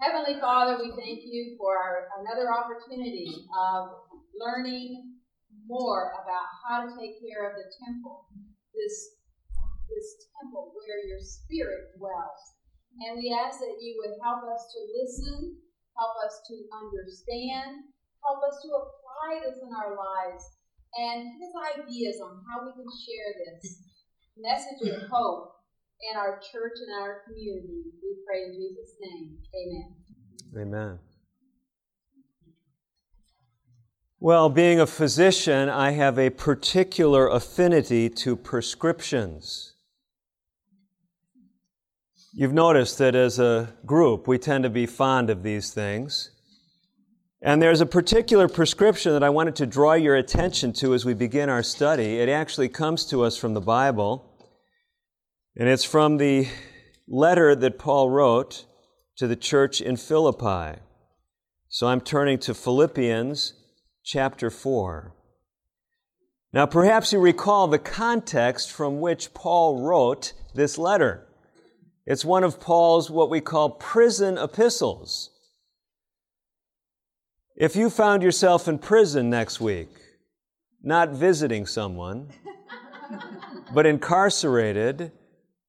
Heavenly Father, we thank you for another opportunity of learning more about how to take care of the temple, this, this temple where your spirit dwells. And we ask that you would help us to listen, help us to understand, help us to apply this in our lives, and us ideas on how we can share this message of hope in our church and our community. We pray in Jesus' name. Amen. Amen. Well, being a physician, I have a particular affinity to prescriptions. You've noticed that as a group, we tend to be fond of these things. And there's a particular prescription that I wanted to draw your attention to as we begin our study. It actually comes to us from the Bible. And it's from the letter that Paul wrote to the church in Philippi. So I'm turning to Philippians chapter 4. Now, perhaps you recall the context from which Paul wrote this letter. It's one of Paul's what we call prison epistles. If you found yourself in prison next week, not visiting someone, but incarcerated,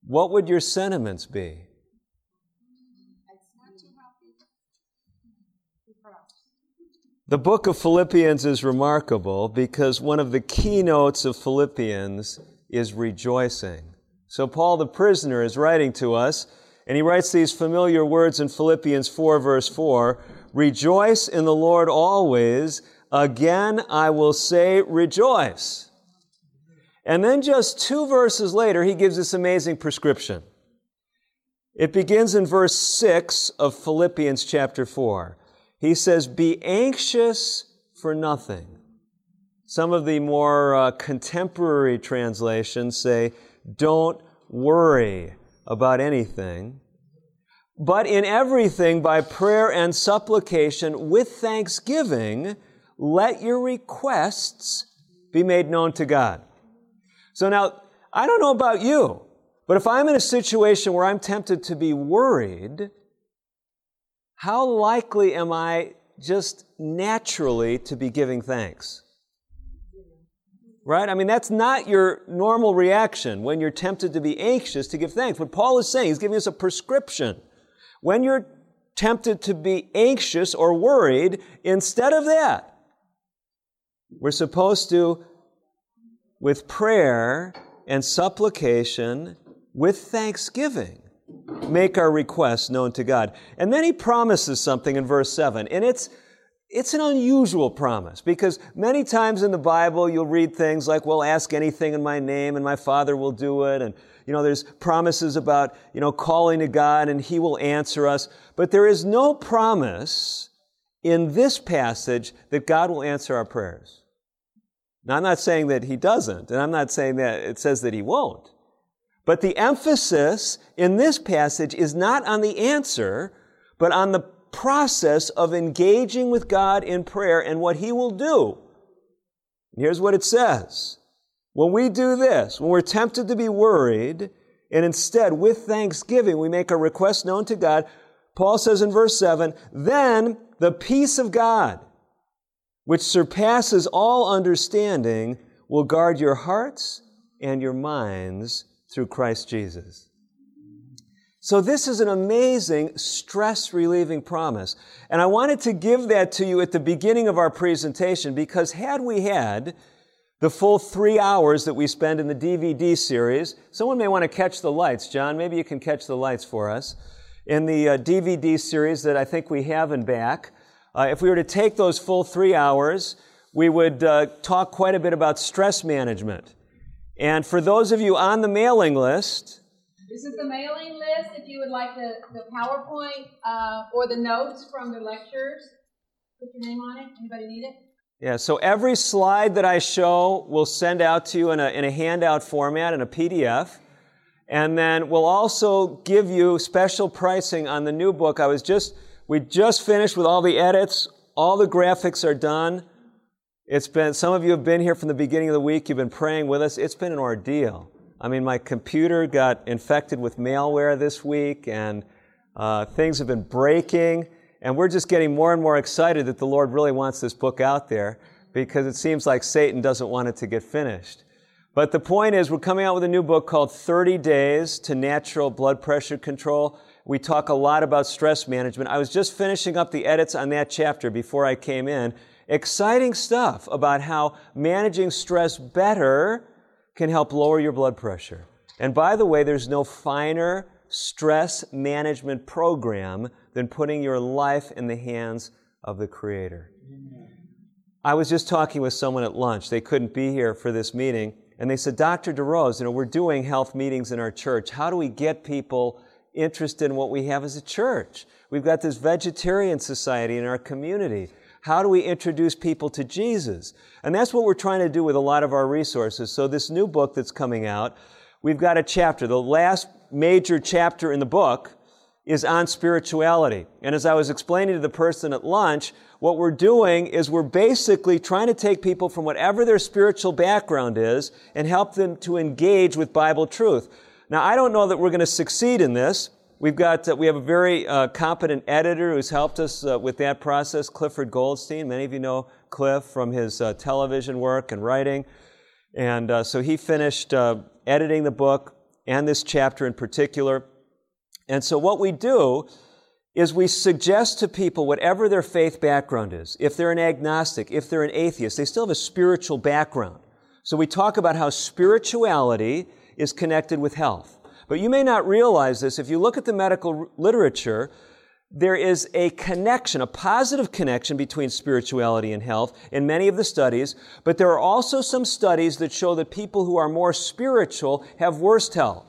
what would your sentiments be? The book of Philippians is remarkable because one of the keynotes of Philippians is rejoicing. So, Paul the prisoner is writing to us, and he writes these familiar words in Philippians 4, verse 4 Rejoice in the Lord always. Again, I will say, rejoice. And then just two verses later, he gives this amazing prescription. It begins in verse 6 of Philippians chapter 4. He says, Be anxious for nothing. Some of the more uh, contemporary translations say, Don't worry about anything. But in everything, by prayer and supplication, with thanksgiving, let your requests be made known to God. So now, I don't know about you, but if I'm in a situation where I'm tempted to be worried, how likely am I just naturally to be giving thanks? Right? I mean, that's not your normal reaction when you're tempted to be anxious to give thanks. What Paul is saying, he's giving us a prescription. When you're tempted to be anxious or worried, instead of that, we're supposed to with prayer and supplication, with thanksgiving, make our requests known to God. And then he promises something in verse 7, and it's it's an unusual promise because many times in the Bible you'll read things like, well, ask anything in my name and my Father will do it. And, you know, there's promises about, you know, calling to God and He will answer us. But there is no promise in this passage that God will answer our prayers. Now, I'm not saying that he doesn't, and I'm not saying that it says that he won't. But the emphasis in this passage is not on the answer, but on the process of engaging with God in prayer and what he will do. Here's what it says. When we do this, when we're tempted to be worried, and instead, with thanksgiving, we make our request known to God, Paul says in verse 7, then the peace of God, which surpasses all understanding, will guard your hearts and your minds through Christ Jesus. So this is an amazing stress relieving promise. And I wanted to give that to you at the beginning of our presentation because had we had the full three hours that we spend in the DVD series, someone may want to catch the lights. John, maybe you can catch the lights for us. In the uh, DVD series that I think we have in back, uh, if we were to take those full three hours, we would uh, talk quite a bit about stress management. And for those of you on the mailing list, this is the mailing list. If you would like the, the PowerPoint uh, or the notes from the lectures, put your name on it. Anybody need it? Yeah, so every slide that I show we'll send out to you in a, in a handout format, in a PDF. And then we'll also give you special pricing on the new book. I was just we just finished with all the edits. All the graphics are done. It's been, some of you have been here from the beginning of the week. You've been praying with us. It's been an ordeal. I mean, my computer got infected with malware this week, and Uh, things have been breaking, and we're just getting more and more excited that the Lord really wants this book out there because it seems like Satan doesn't want it to get finished. But the point is, we're coming out with a new book called 30 Days to Natural Blood Pressure Control. We talk a lot about stress management. I was just finishing up the edits on that chapter before I came in. Exciting stuff about how managing stress better can help lower your blood pressure. And by the way, there's no finer stress management program than putting your life in the hands of the Creator. I was just talking with someone at lunch. They couldn't be here for this meeting. And they said, Dr. DeRose, you know, we're doing health meetings in our church. How do we get people interested in what we have as a church? We've got this vegetarian society in our community. How do we introduce people to Jesus? And that's what we're trying to do with a lot of our resources. So this new book that's coming out, we've got a chapter. The last major chapter in the book is on spirituality. And as I was explaining to the person at lunch, what we're doing is we're basically trying to take people from whatever their spiritual background is and help them to engage with Bible truth. Now, I don't know that we're going to succeed in this. We've got, uh, we have a very uh, competent editor who's helped us uh, with that process, Clifford Goldstein. Many of you know Cliff from his uh, television work and writing. And uh, so he finished uh, editing the book and this chapter in particular. And so what we do is we suggest to people, whatever their faith background is, if they're an agnostic, if they're an atheist, they still have a spiritual background. So we talk about how spirituality is connected with health. But you may not realize this. If you look at the medical literature, there is a connection, a positive connection between spirituality and health in many of the studies, but there are also some studies that show that people who are more spiritual have worse health.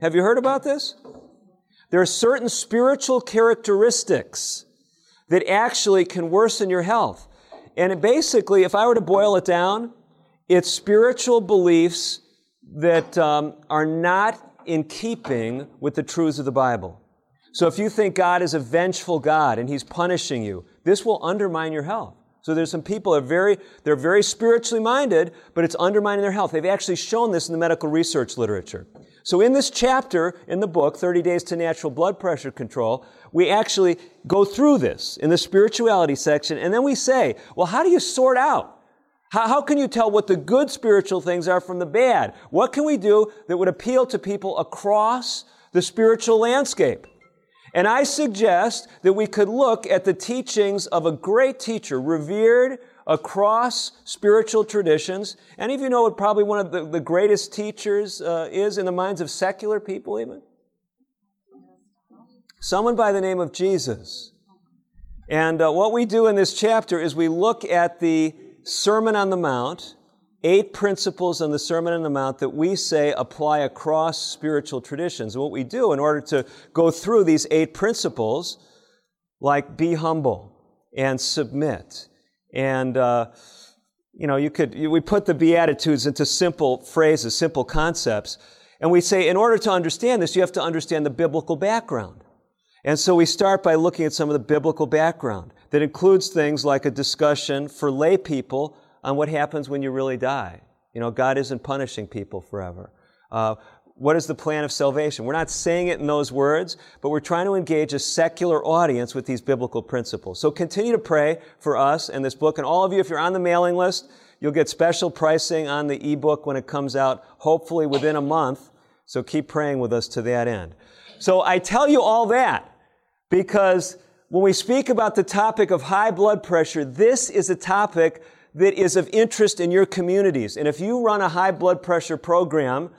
Have you heard about this? There are certain spiritual characteristics that actually can worsen your health. And basically, if I were to boil it down, it's spiritual beliefs that um, are not in keeping with the truths of the Bible. So if you think God is a vengeful God and He's punishing you, this will undermine your health. So there's some people that are very, they're very spiritually minded, but it's undermining their health. They've actually shown this in the medical research literature. So in this chapter in the book, 30 Days to Natural Blood Pressure Control, we actually go through this in the spirituality section, and then we say, well, how do you sort out? How, how can you tell what the good spiritual things are from the bad? What can we do that would appeal to people across the spiritual landscape? And I suggest that we could look at the teachings of a great teacher, revered across spiritual traditions. Any of you know what probably one of the, the greatest teachers uh, is in the minds of secular people, even? Someone by the name of Jesus. And uh, what we do in this chapter is we look at the Sermon on the Mount, eight principles on the Sermon on the Mount that we say apply across spiritual traditions. What we do in order to go through these eight principles, like be humble and submit and, uh, you know, you could, we put the Beatitudes into simple phrases, simple concepts. And we say, in order to understand this, you have to understand the biblical background. And so we start by looking at some of the biblical background that includes things like a discussion for lay people on what happens when you really die. You know, God isn't punishing people forever. Uh, what is the plan of salvation? We're not saying it in those words, but we're trying to engage a secular audience with these biblical principles. So continue to pray for us and this book. And all of you, if you're on the mailing list, you'll get special pricing on the ebook when it comes out, hopefully within a month. So keep praying with us to that end. So I tell you all that because when we speak about the topic of high blood pressure, this is a topic that is of interest in your communities. And if you run a high blood pressure program,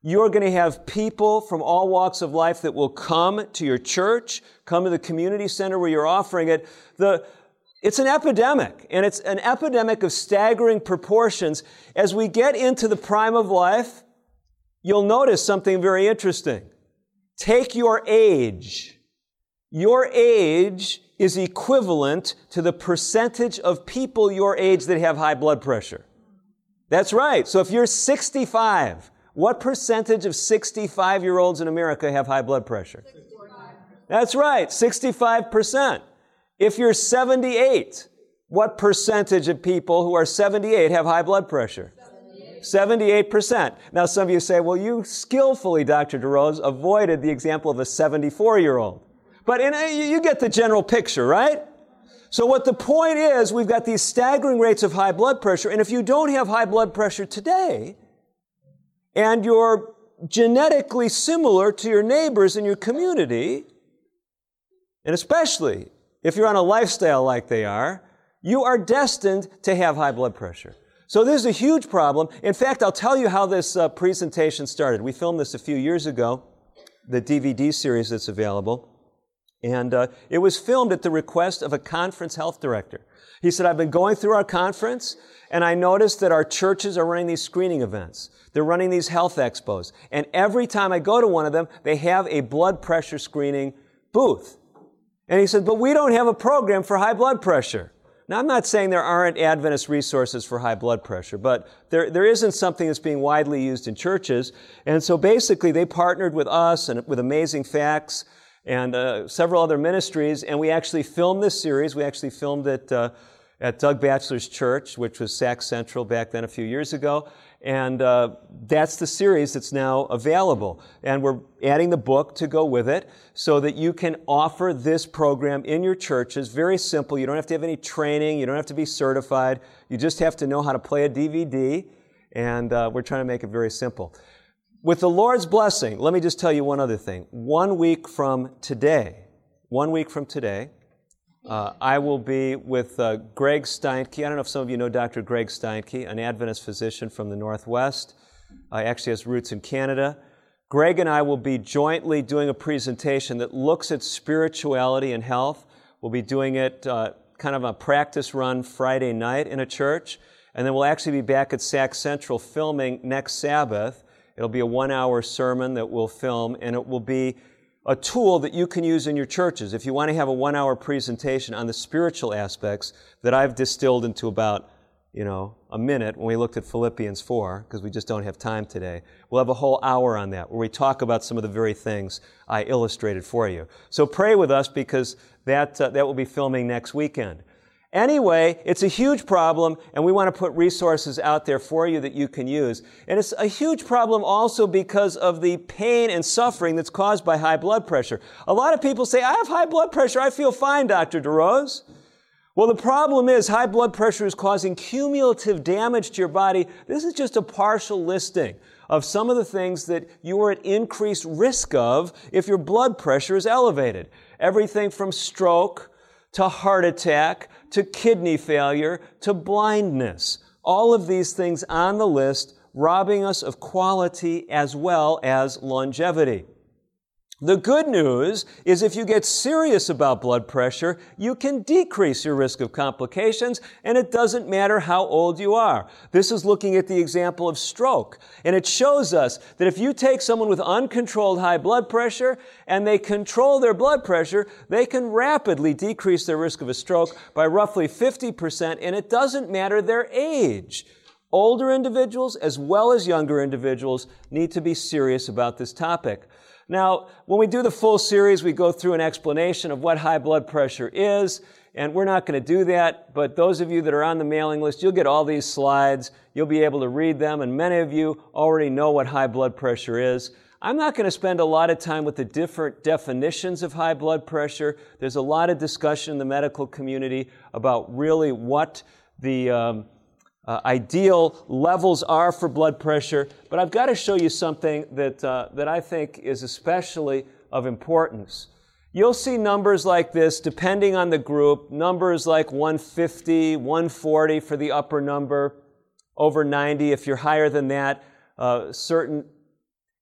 you're going to have people from all walks of life that will come to your church, come to the community center where you're offering it. The, it's an epidemic, and it's an epidemic of staggering proportions. As we get into the prime of life, you'll notice something very interesting. Take your age. Your age is equivalent to the percentage of people your age that have high blood pressure. That's right. So if you're 65, what percentage of 65 year olds in America have high blood pressure? 65. That's right, 65%. If you're 78, what percentage of people who are 78 have high blood pressure? 78. percent Now, some of you say, well, you skillfully, Dr. DeRose, avoided the example of a 74 year old. But in a, you get the general picture, right? So what the point is, we've got these staggering rates of high blood pressure, and if you don't have high blood pressure today, and you're genetically similar to your neighbors in your community, and especially if you're on a lifestyle like they are, you are destined to have high blood pressure. So this is a huge problem. In fact, I'll tell you how this uh, presentation started. We filmed this a few years ago, the DVD series that's available. And uh, it was filmed at the request of a conference health director. He said, I've been going through our conference and I noticed that our churches are running these screening events. They're running these health expos. And every time I go to one of them, they have a blood pressure screening booth. And he said, but we don't have a program for high blood pressure. Now, I'm not saying there aren't Adventist resources for high blood pressure, but there, there isn't something that's being widely used in churches. And so basically, they partnered with us and with Amazing Facts and uh, several other ministries, and we actually filmed this series. We actually filmed it uh, at Doug Batchelor's church, which was Sac Central back then a few years ago. And uh, that's the series that's now available. And we're adding the book to go with it so that you can offer this program in your churches. Very simple. You don't have to have any training. You don't have to be certified. You just have to know how to play a DVD. And uh, we're trying to make it very simple. With the Lord's blessing, let me just tell you one other thing. One week from today, one week from today, uh, I will be with uh, Greg Steinke. I don't know if some of you know Dr. Greg Steinke, an Adventist physician from the Northwest. Uh, actually has roots in Canada. Greg and I will be jointly doing a presentation that looks at spirituality and health. We'll be doing it uh, kind of a practice run Friday night in a church. And then we'll actually be back at Sac Central filming next Sabbath. It'll be a one hour sermon that we'll film, and it will be a tool that you can use in your churches if you want to have a one hour presentation on the spiritual aspects that I've distilled into about, you know, a minute when we looked at Philippians 4, because we just don't have time today. We'll have a whole hour on that where we talk about some of the very things I illustrated for you. So pray with us because that, uh, that will be filming next weekend. Anyway, it's a huge problem, and we want to put resources out there for you that you can use. And it's a huge problem also because of the pain and suffering that's caused by high blood pressure. A lot of people say, I have high blood pressure, I feel fine, Dr. DeRose. Well, the problem is high blood pressure is causing cumulative damage to your body. This is just a partial listing of some of the things that you are at increased risk of if your blood pressure is elevated. Everything from stroke, to heart attack, to kidney failure, to blindness. All of these things on the list robbing us of quality as well as longevity. The good news is if you get serious about blood pressure, you can decrease your risk of complications, and it doesn't matter how old you are. This is looking at the example of stroke, and it shows us that if you take someone with uncontrolled high blood pressure and they control their blood pressure, they can rapidly decrease their risk of a stroke by roughly 50%, and it doesn't matter their age. Older individuals as well as younger individuals need to be serious about this topic. Now, when we do the full series, we go through an explanation of what high blood pressure is, and we're not going to do that, but those of you that are on the mailing list, you'll get all these slides, you'll be able to read them, and many of you already know what high blood pressure is. I'm not going to spend a lot of time with the different definitions of high blood pressure. There's a lot of discussion in the medical community about really what the um, uh, ideal levels are for blood pressure, but I've got to show you something that, uh, that I think is especially of importance. You'll see numbers like this depending on the group, numbers like 150, 140 for the upper number, over 90. If you're higher than that, uh, certain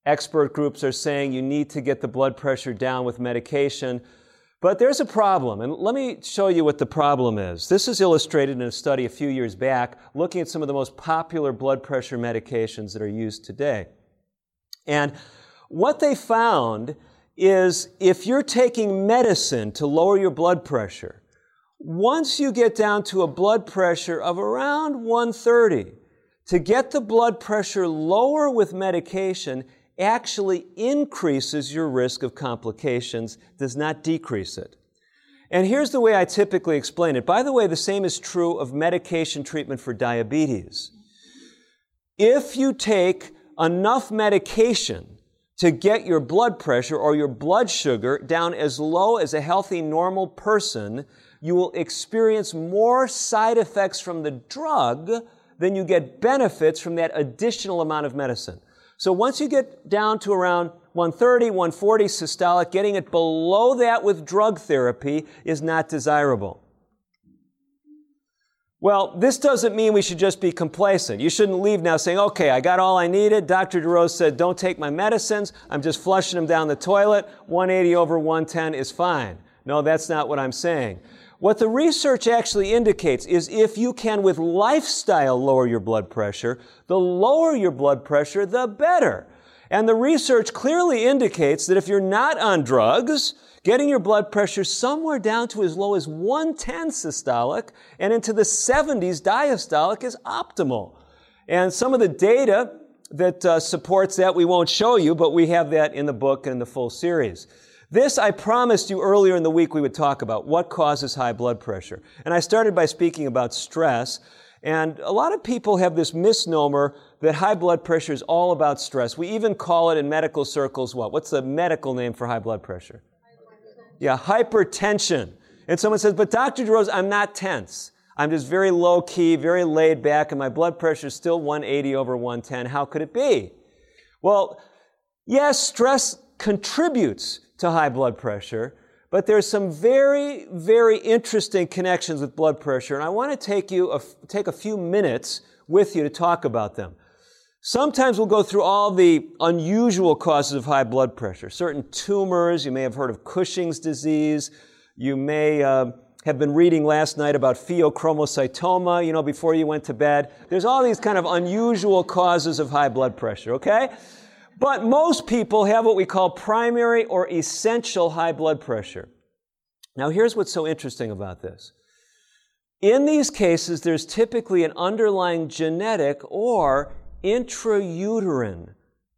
expert groups are saying you need to get the blood pressure down with medication. But there's a problem, and let me show you what the problem is. This is illustrated in a study a few years back looking at some of the most popular blood pressure medications that are used today. And what they found is if you're taking medicine to lower your blood pressure, once you get down to a blood pressure of around 130, to get the blood pressure lower with medication, actually increases your risk of complications, does not decrease it. And here's the way I typically explain it. By the way, the same is true of medication treatment for diabetes. If you take enough medication to get your blood pressure or your blood sugar down as low as a healthy, normal person, you will experience more side effects from the drug than you get benefits from that additional amount of medicine. So once you get down to around 130, 140 systolic, getting it below that with drug therapy is not desirable. Well, this doesn't mean we should just be complacent. You shouldn't leave now saying, okay, I got all I needed. Dr. DeRose said, don't take my medicines. I'm just flushing them down the toilet. 180 over 110 is fine. No, that's not what I'm saying. What the research actually indicates is if you can, with lifestyle, lower your blood pressure, the lower your blood pressure, the better. And the research clearly indicates that if you're not on drugs, getting your blood pressure somewhere down to as low as 110 systolic and into the 70s diastolic is optimal. And some of the data that uh, supports that we won't show you, but we have that in the book and the full series. This I promised you earlier in the week we would talk about what causes high blood pressure. And I started by speaking about stress. And a lot of people have this misnomer that high blood pressure is all about stress. We even call it in medical circles what? What's the medical name for high blood pressure? Yeah, hypertension. And someone says, but Dr. DeRose, I'm not tense. I'm just very low key, very laid back, and my blood pressure is still 180 over 110. How could it be? Well, yes, stress contributes to high blood pressure, but there's some very, very interesting connections with blood pressure, and I want to take you a, take a few minutes with you to talk about them. Sometimes we'll go through all the unusual causes of high blood pressure. Certain tumors, you may have heard of Cushing's disease. You may uh, have been reading last night about pheochromocytoma, you know, before you went to bed. There's all these kind of unusual causes of high blood pressure, okay? But most people have what we call primary or essential high blood pressure. Now, here's what's so interesting about this. In these cases, there's typically an underlying genetic or intrauterine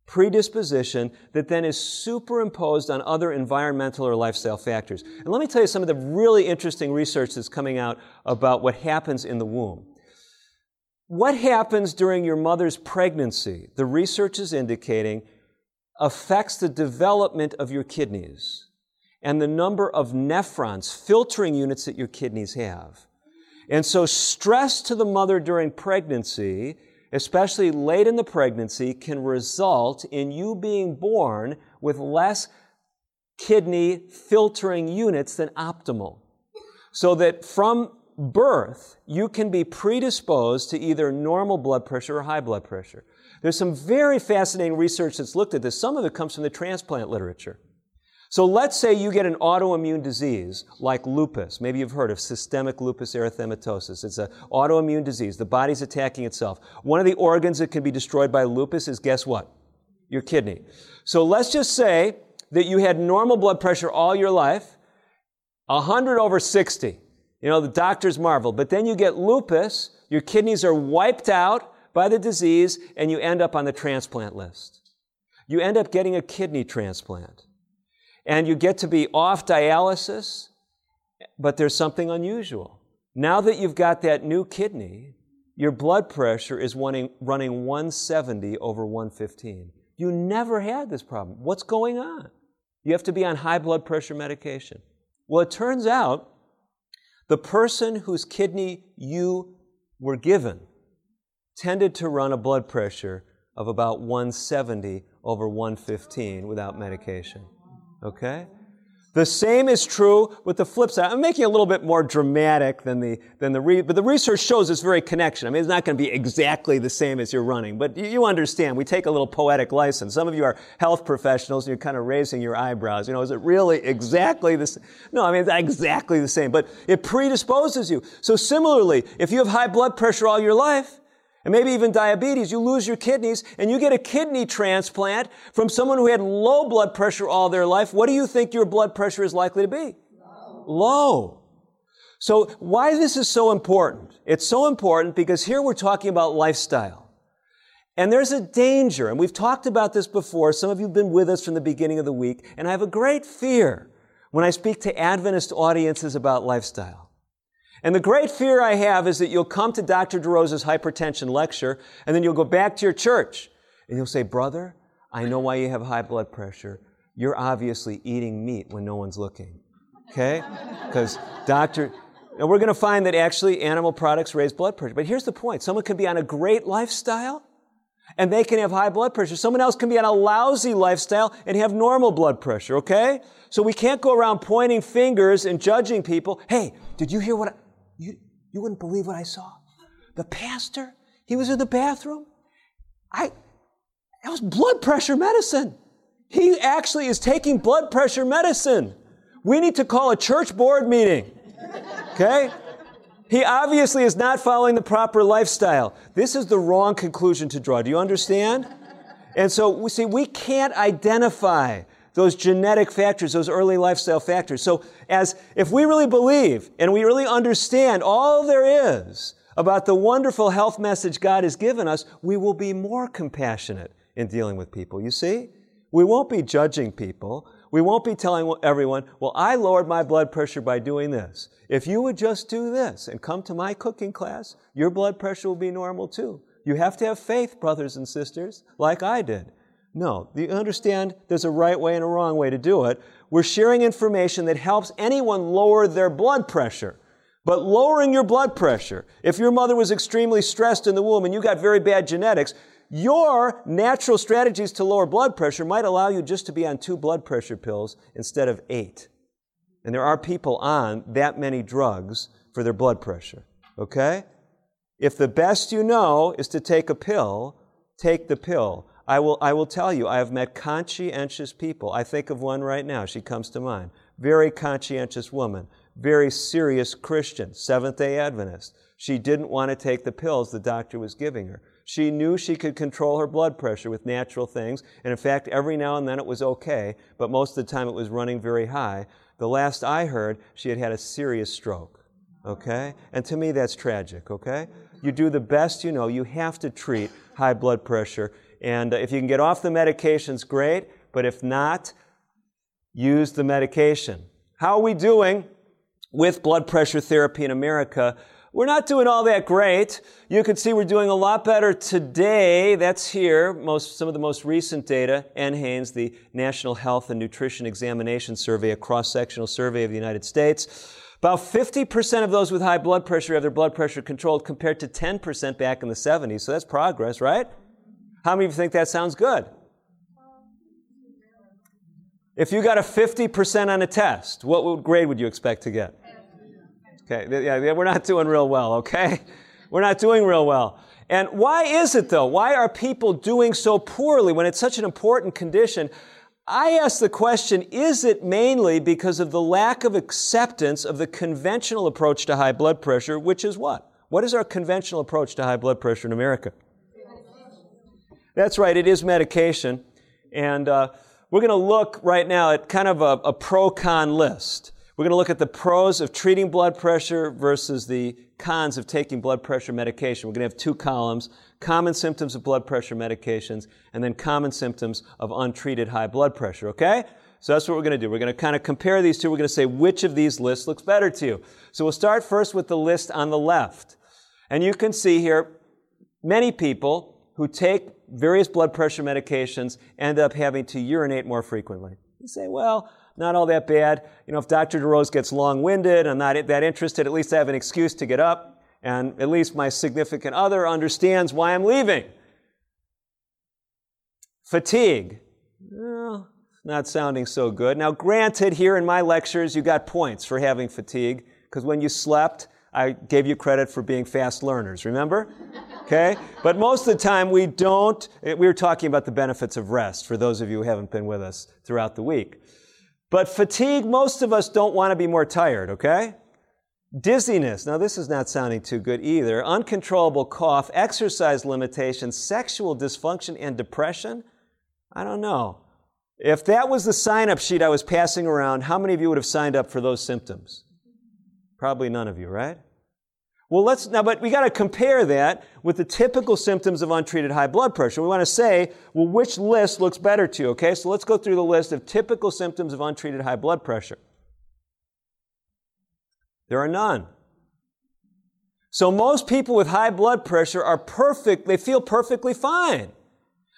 predisposition that then is superimposed on other environmental or lifestyle factors. And let me tell you some of the really interesting research that's coming out about what happens in the womb. What happens during your mother's pregnancy, the research is indicating, affects the development of your kidneys and the number of nephrons, filtering units that your kidneys have. And so stress to the mother during pregnancy especially late in the pregnancy, can result in you being born with less kidney filtering units than optimal. So that from birth, you can be predisposed to either normal blood pressure or high blood pressure. There's some very fascinating research that's looked at this. Some of it comes from the transplant literature. So let's say you get an autoimmune disease like lupus. Maybe you've heard of systemic lupus erythematosus. It's an autoimmune disease. The body's attacking itself. One of the organs that can be destroyed by lupus is guess what? Your kidney. So let's just say that you had normal blood pressure all your life, 100 over 60. You know, the doctors marvel. But then you get lupus, your kidneys are wiped out by the disease, and you end up on the transplant list. You end up getting a kidney transplant and you get to be off dialysis, but there's something unusual. Now that you've got that new kidney, your blood pressure is running, running 170 over 115. You never had this problem. What's going on? You have to be on high blood pressure medication. Well, it turns out the person whose kidney you were given tended to run a blood pressure of about 170 over 115 without medication. Okay? The same is true with the flip side. I'm making it a little bit more dramatic than the, than the, re- but the research shows this very connection. I mean, it's not going to be exactly the same as you're running, but you, you understand. We take a little poetic license. Some of you are health professionals and you're kind of raising your eyebrows. You know, is it really exactly the same? No, I mean, it's not exactly the same, but it predisposes you. So similarly, if you have high blood pressure all your life, and maybe even diabetes, you lose your kidneys and you get a kidney transplant from someone who had low blood pressure all their life. What do you think your blood pressure is likely to be? Low. low. So why this is so important? It's so important because here we're talking about lifestyle. And there's a danger, and we've talked about this before. Some of you have been with us from the beginning of the week, and I have a great fear when I speak to Adventist audiences about lifestyle. And the great fear I have is that you'll come to Dr. DeRose's hypertension lecture and then you'll go back to your church and you'll say, brother, I know why you have high blood pressure. You're obviously eating meat when no one's looking. Okay? Because doctor, and we're going to find that actually animal products raise blood pressure. But here's the point someone can be on a great lifestyle and they can have high blood pressure. Someone else can be on a lousy lifestyle and have normal blood pressure, okay? So we can't go around pointing fingers and judging people. Hey, did you hear what I, you, you wouldn't believe what I saw? The pastor, he was in the bathroom. I, that was blood pressure medicine. He actually is taking blood pressure medicine. We need to call a church board meeting. Okay? He obviously is not following the proper lifestyle. This is the wrong conclusion to draw. Do you understand? And so we see we can't identify those genetic factors, those early lifestyle factors. So as if we really believe and we really understand all there is about the wonderful health message God has given us, we will be more compassionate in dealing with people. You see? We won't be judging people. We won't be telling everyone, well, I lowered my blood pressure by doing this. If you would just do this and come to my cooking class, your blood pressure will be normal too. You have to have faith, brothers and sisters, like I did. No, you understand there's a right way and a wrong way to do it. We're sharing information that helps anyone lower their blood pressure. But lowering your blood pressure, if your mother was extremely stressed in the womb and you got very bad genetics, your natural strategies to lower blood pressure might allow you just to be on two blood pressure pills instead of eight. And there are people on that many drugs for their blood pressure. Okay? If the best you know is to take a pill, take the pill. I will, I will tell you, I have met conscientious people. I think of one right now. She comes to mind. Very conscientious woman. Very serious Christian. Seventh day Adventist. She didn't want to take the pills the doctor was giving her. She knew she could control her blood pressure with natural things, and in fact, every now and then it was okay, but most of the time it was running very high. The last I heard, she had had a serious stroke. Okay? And to me, that's tragic, okay? You do the best you know. You have to treat high blood pressure. And uh, if you can get off the medications, great. But if not, use the medication. How are we doing with blood pressure therapy in America? We're not doing all that great. You can see we're doing a lot better today. That's here, most, some of the most recent data. NHANES, the National Health and Nutrition Examination Survey, a cross-sectional survey of the United States. About 50% of those with high blood pressure have their blood pressure controlled compared to 10% back in the 70s. So that's progress, right? How many of you think that sounds good? If you got a 50% on a test, what grade would you expect to get? Okay, yeah, we're not doing real well, okay? We're not doing real well. And why is it though? Why are people doing so poorly when it's such an important condition? I ask the question, is it mainly because of the lack of acceptance of the conventional approach to high blood pressure, which is what? What is our conventional approach to high blood pressure in America? That's right, it is medication. And uh, we're going to look right now at kind of a, a pro con list. We're going to look at the pros of treating blood pressure versus the cons of taking blood pressure medication. We're going to have two columns common symptoms of blood pressure medications, and then common symptoms of untreated high blood pressure, okay? So that's what we're going to do. We're going to kind of compare these two. We're going to say which of these lists looks better to you. So we'll start first with the list on the left. And you can see here many people who take various blood pressure medications end up having to urinate more frequently. You say, well, not all that bad. You know, if Dr. DeRose gets long winded, I'm not that interested, at least I have an excuse to get up, and at least my significant other understands why I'm leaving. Fatigue. Well, not sounding so good. Now, granted, here in my lectures, you got points for having fatigue, because when you slept, I gave you credit for being fast learners, remember? Okay? But most of the time, we don't. Eh, we were talking about the benefits of rest for those of you who haven't been with us throughout the week. But fatigue, most of us don't want to be more tired, okay? Dizziness, now this is not sounding too good either. Uncontrollable cough, exercise limitations, sexual dysfunction, and depression. I don't know. If that was the sign up sheet I was passing around, how many of you would have signed up for those symptoms? Probably none of you, right? Well, let's now, but we got to compare that with the typical symptoms of untreated high blood pressure. We want to say, well, which list looks better to you? Okay, so let's go through the list of typical symptoms of untreated high blood pressure. There are none. So most people with high blood pressure are perfect, they feel perfectly fine.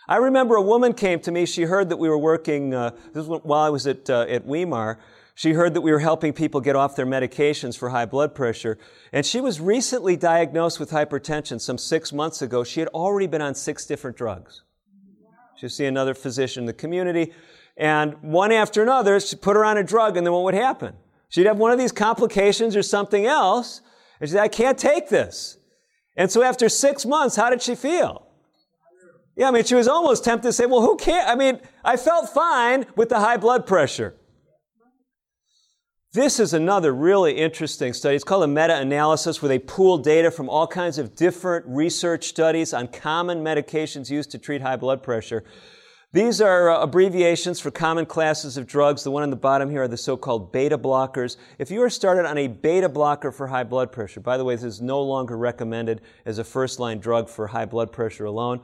I remember a woman came to me. She heard that we were working, uh, this was while I was at, uh, at Weimar. She heard that we were helping people get off their medications for high blood pressure. And she was recently diagnosed with hypertension some six months ago. She had already been on six different drugs. She'd see another physician in the community. And one after another, she put her on a drug, and then what would happen? She'd have one of these complications or something else. And she said, I can't take this. And so after six months, how did she feel? Yeah, I mean, she was almost tempted to say, well, who cares? I mean, I felt fine with the high blood pressure. This is another really interesting study. It's called a meta analysis where they pool data from all kinds of different research studies on common medications used to treat high blood pressure. These are uh, abbreviations for common classes of drugs. The one on the bottom here are the so-called beta blockers. If you are started on a beta blocker for high blood pressure, by the way, this is no longer recommended as a first-line drug for high blood pressure alone.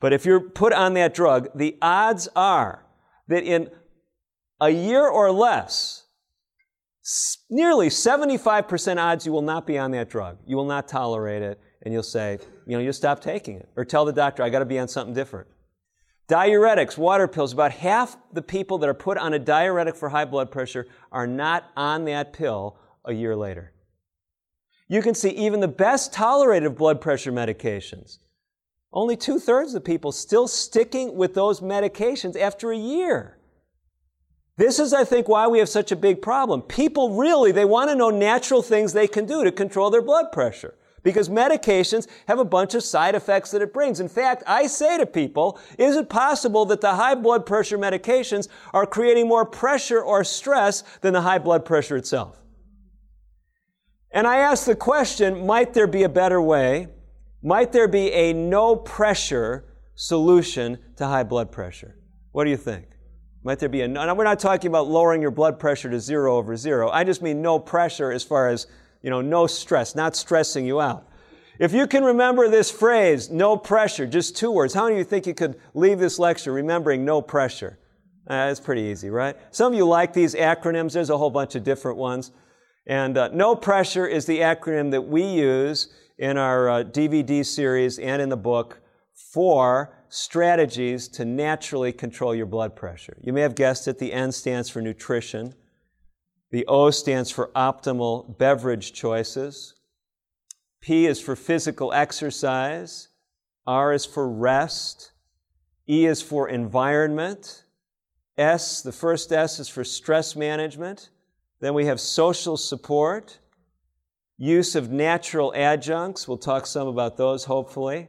But if you're put on that drug, the odds are that in a year or less, nearly 75% odds you will not be on that drug. You will not tolerate it, and you'll say, you know, you'll stop taking it. Or tell the doctor, I got to be on something different. Diuretics, water pills, about half the people that are put on a diuretic for high blood pressure are not on that pill a year later. You can see even the best tolerated blood pressure medications, only two thirds of the people still sticking with those medications after a year. This is, I think, why we have such a big problem. People really, they want to know natural things they can do to control their blood pressure. Because medications have a bunch of side effects that it brings. In fact, I say to people, is it possible that the high blood pressure medications are creating more pressure or stress than the high blood pressure itself? And I ask the question, might there be a better way? Might there be a no pressure solution to high blood pressure? What do you think? Might there be a, we're not talking about lowering your blood pressure to zero over zero. I just mean no pressure as far as, you know, no stress, not stressing you out. If you can remember this phrase, no pressure, just two words, how of you think you could leave this lecture remembering no pressure? Uh, pretty easy, right? Some of you like these acronyms. There's a whole bunch of different ones. And uh, no pressure is the acronym that we use in our uh, DVD series and in the book for strategies to naturally control your blood pressure. You may have guessed it, the N stands for nutrition. The O stands for optimal beverage choices. P is for physical exercise. R is for rest. E is for environment. S, the first S is for stress management. Then we have social support, use of natural adjuncts. We'll talk some about those hopefully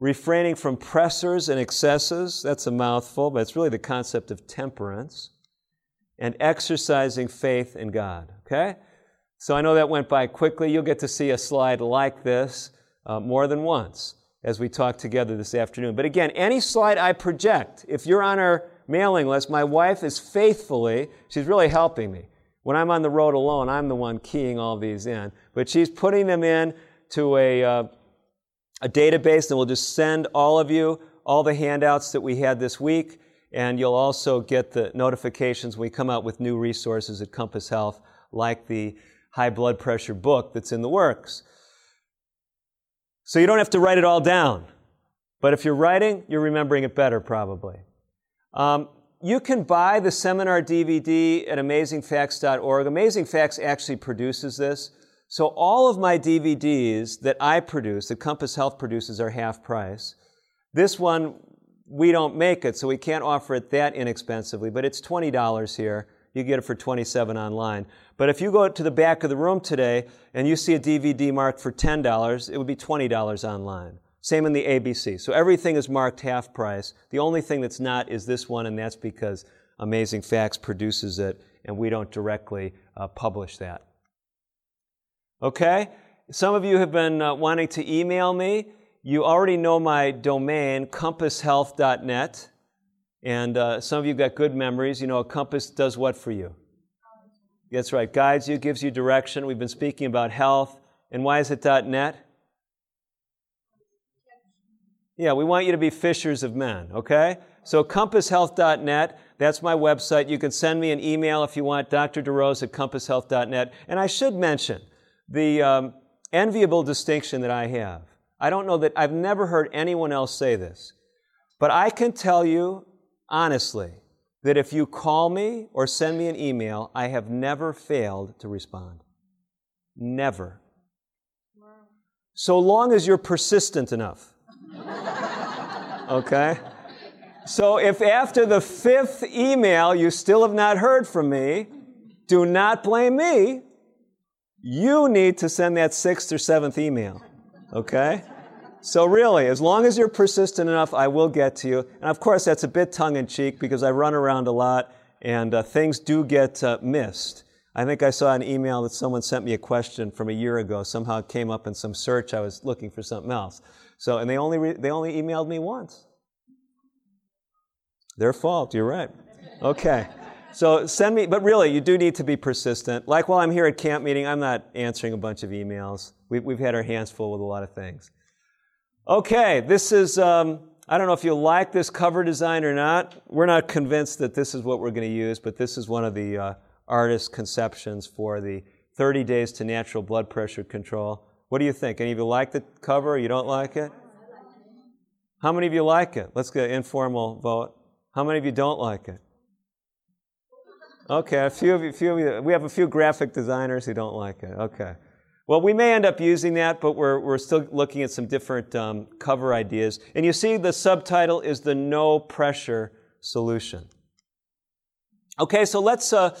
refraining from pressures and excesses. That's a mouthful, but it's really the concept of temperance. And exercising faith in God. Okay? So I know that went by quickly. You'll get to see a slide like this uh, more than once as we talk together this afternoon. But again, any slide I project, if you're on our mailing list, my wife is faithfully, she's really helping me. When I'm on the road alone, I'm the one keying all these in. But she's putting them in to a, uh, a database, and we'll just send all of you all the handouts that we had this week, and you'll also get the notifications when we come out with new resources at Compass Health, like the high blood pressure book that's in the works. So you don't have to write it all down. But if you're writing, you're remembering it better, probably. Um, you can buy the seminar DVD at amazingfacts.org. Amazing Facts actually produces this. So all of my DVDs that I produce, that Compass Health produces, are half price. This one, we don't make it, so we can't offer it that inexpensively, but it's $20 here. You get it for 27 online. But if you go to the back of the room today and you see a DVD marked for $10, it would be $20 online. Same in the ABC. So everything is marked half price. The only thing that's not is this one, and that's because Amazing Facts produces it, and we don't directly uh, publish that. Okay? Some of you have been uh, wanting to email me. You already know my domain, compasshealth.net. And uh, some of you got good memories. You know, a compass does what for you? That's right, guides you, gives you direction. We've been speaking about health. And why is it .net? Yeah, we want you to be fishers of men, okay? So compasshealth.net, that's my website. You can send me an email if you want, Dr. DeRose at compasshealth.net. And I should mention, the um, enviable distinction that I have. I don't know that I've never heard anyone else say this. But I can tell you honestly that if you call me or send me an email, I have never failed to respond. Never. So long as you're persistent enough. okay? So if after the fifth email you still have not heard from me, do not blame me. You need to send that sixth or seventh email. Okay? So, really, as long as you're persistent enough, I will get to you. And of course, that's a bit tongue in cheek because I run around a lot and uh, things do get uh, missed. I think I saw an email that someone sent me a question from a year ago. Somehow it came up in some search. I was looking for something else. So, and they only, re- they only emailed me once. Their fault, you're right. Okay. So send me, but really, you do need to be persistent. Like while I'm here at camp meeting, I'm not answering a bunch of emails. We've, we've had our hands full with a lot of things. Okay, this is, um, I don't know if you like this cover design or not. We're not convinced that this is what we're going to use, but this is one of the uh, artist's conceptions for the 30 days to natural blood pressure control. What do you think? Any of you like the cover or you don't like it? How many of you like it? Let's get an informal vote. How many of you don't like it? Okay, a few of you, few of you, we have a few graphic designers who don't like it. Okay. Well, we may end up using that, but we're, we're still looking at some different um, cover ideas. And you see the subtitle is the no pressure solution. Okay, so let's uh,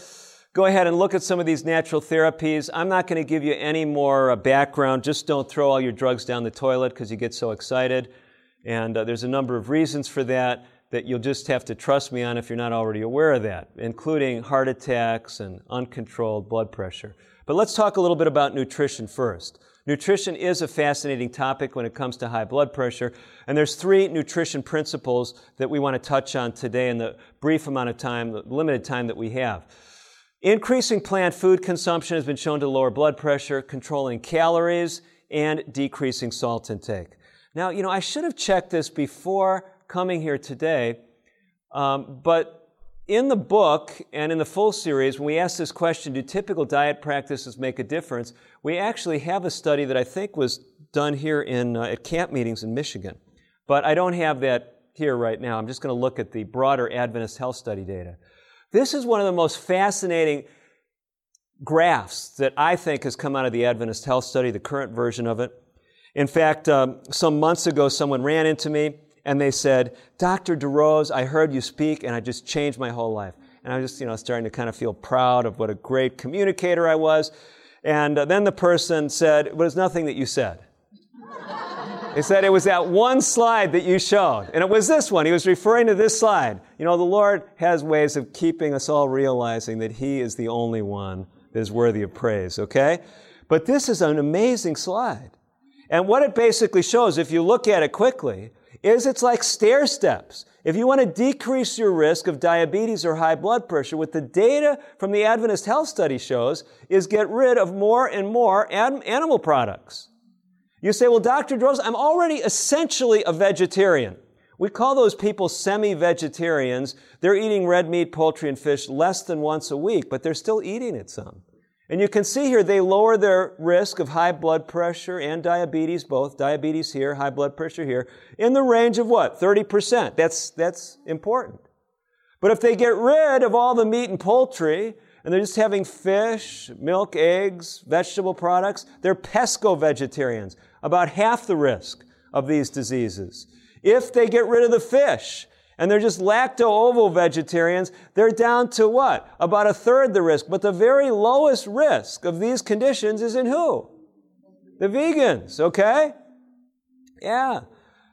go ahead and look at some of these natural therapies. I'm not going to give you any more uh, background. Just don't throw all your drugs down the toilet because you get so excited. And uh, there's a number of reasons for that that you'll just have to trust me on if you're not already aware of that, including heart attacks and uncontrolled blood pressure. But let's talk a little bit about nutrition first. Nutrition is a fascinating topic when it comes to high blood pressure, and there's three nutrition principles that we want to touch on today in the brief amount of time, the limited time that we have. Increasing plant food consumption has been shown to lower blood pressure, controlling calories, and decreasing salt intake. Now, you know, I should have checked this before coming here today, um, but in the book and in the full series, when we ask this question, do typical diet practices make a difference? We actually have a study that I think was done here in, uh, at camp meetings in Michigan. But I don't have that here right now. I'm just going to look at the broader Adventist health study data. This is one of the most fascinating graphs that I think has come out of the Adventist health study, the current version of it. In fact, um, some months ago, someone ran into me and they said, Dr. DeRose, I heard you speak and I just changed my whole life. And I was just, you know, starting to kind of feel proud of what a great communicator I was. And uh, then the person said, it was nothing that you said. He said it was that one slide that you showed. And it was this one. He was referring to this slide. You know, the Lord has ways of keeping us all realizing that He is the only one that is worthy of praise, okay? But this is an amazing slide. And what it basically shows, if you look at it quickly, is it's like stair steps. If you want to decrease your risk of diabetes or high blood pressure, what the data from the Adventist Health Study shows is get rid of more and more animal products. You say, well, Dr. DeRose, I'm already essentially a vegetarian. We call those people semi-vegetarians. They're eating red meat, poultry, and fish less than once a week, but they're still eating it some. And you can see here they lower their risk of high blood pressure and diabetes, both diabetes here, high blood pressure here, in the range of what? 30%. That's, that's important. But if they get rid of all the meat and poultry, and they're just having fish, milk, eggs, vegetable products, they're pesco vegetarians, about half the risk of these diseases. If they get rid of the fish, and they're just lacto-ovo vegetarians, they're down to what? About a third the risk. But the very lowest risk of these conditions is in who? The vegans, okay? Yeah.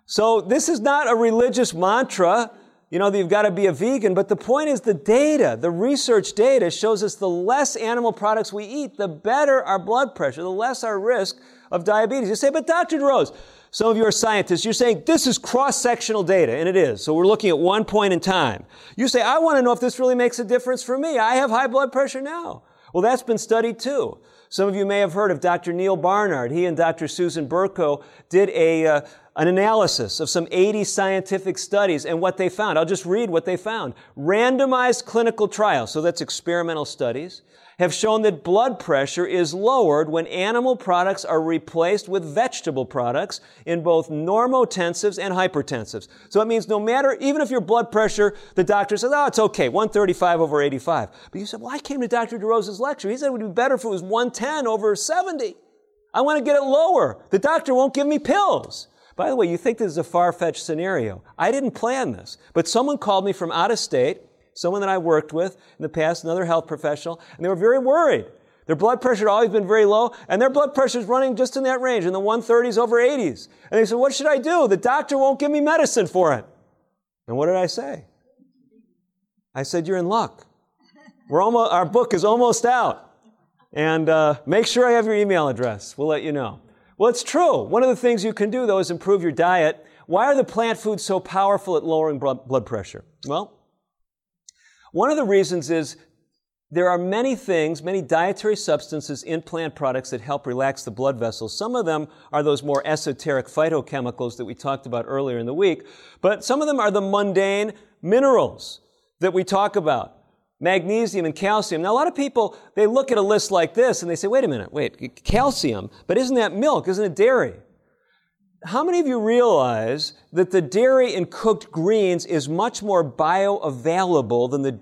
So this is not a religious mantra, you know, that you've got to be a vegan, but the point is the data, the research data shows us the less animal products we eat, the better our blood pressure, the less our risk of diabetes. You say, but Dr. DeRose, some of you are scientists. You're saying this is cross-sectional data, and it is. So we're looking at one point in time. You say, I want to know if this really makes a difference for me. I have high blood pressure now. Well, that's been studied too. Some of you may have heard of Dr. Neal Barnard. He and Dr. Susan Berkow did a, uh, an analysis of some 80 scientific studies and what they found. I'll just read what they found. Randomized clinical trials, so that's experimental studies, have shown that blood pressure is lowered when animal products are replaced with vegetable products in both normotensives and hypertensives. So it means no matter, even if your blood pressure, the doctor says, oh, it's okay, 135 over 85. But you said, well, I came to Dr. DeRose's lecture. He said it would be better if it was 110 over 70. I want to get it lower. The doctor won't give me pills. By the way, you think this is a far-fetched scenario. I didn't plan this, but someone called me from out of state, someone that I worked with in the past, another health professional, and they were very worried. Their blood pressure had always been very low, and their blood pressure is running just in that range, in the 130s over 80s. And they said, what should I do? The doctor won't give me medicine for it. And what did I say? I said, you're in luck. We're almost, our book is almost out. And uh, make sure I have your email address. We'll let you know. Well, it's true. One of the things you can do, though, is improve your diet. Why are the plant foods so powerful at lowering blood pressure? Well, one of the reasons is there are many things, many dietary substances in plant products that help relax the blood vessels. Some of them are those more esoteric phytochemicals that we talked about earlier in the week, but some of them are the mundane minerals that we talk about magnesium and calcium. Now, a lot of people, they look at a list like this and they say, wait a minute, wait, calcium, but isn't that milk? Isn't it dairy? How many of you realize that the dairy in cooked greens is much more bioavailable than the,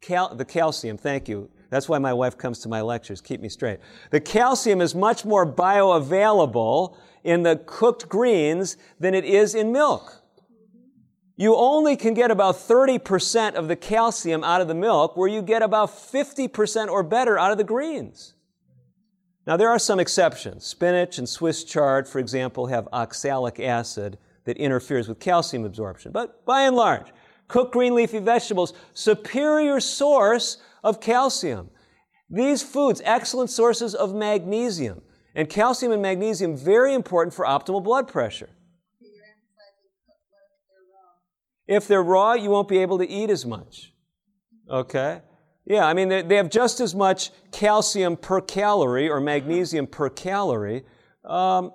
cal- the calcium? Thank you. That's why my wife comes to my lectures. Keep me straight. The calcium is much more bioavailable in the cooked greens than it is in milk you only can get about 30% of the calcium out of the milk, where you get about 50% or better out of the greens. Now, there are some exceptions. Spinach and Swiss chard, for example, have oxalic acid that interferes with calcium absorption. But by and large, cooked green leafy vegetables, superior source of calcium. These foods, excellent sources of magnesium. And calcium and magnesium, very important for optimal blood pressure. If they're raw, you won't be able to eat as much. Okay? Yeah, I mean, they, have just as much calcium per calorie or magnesium per calorie. Um,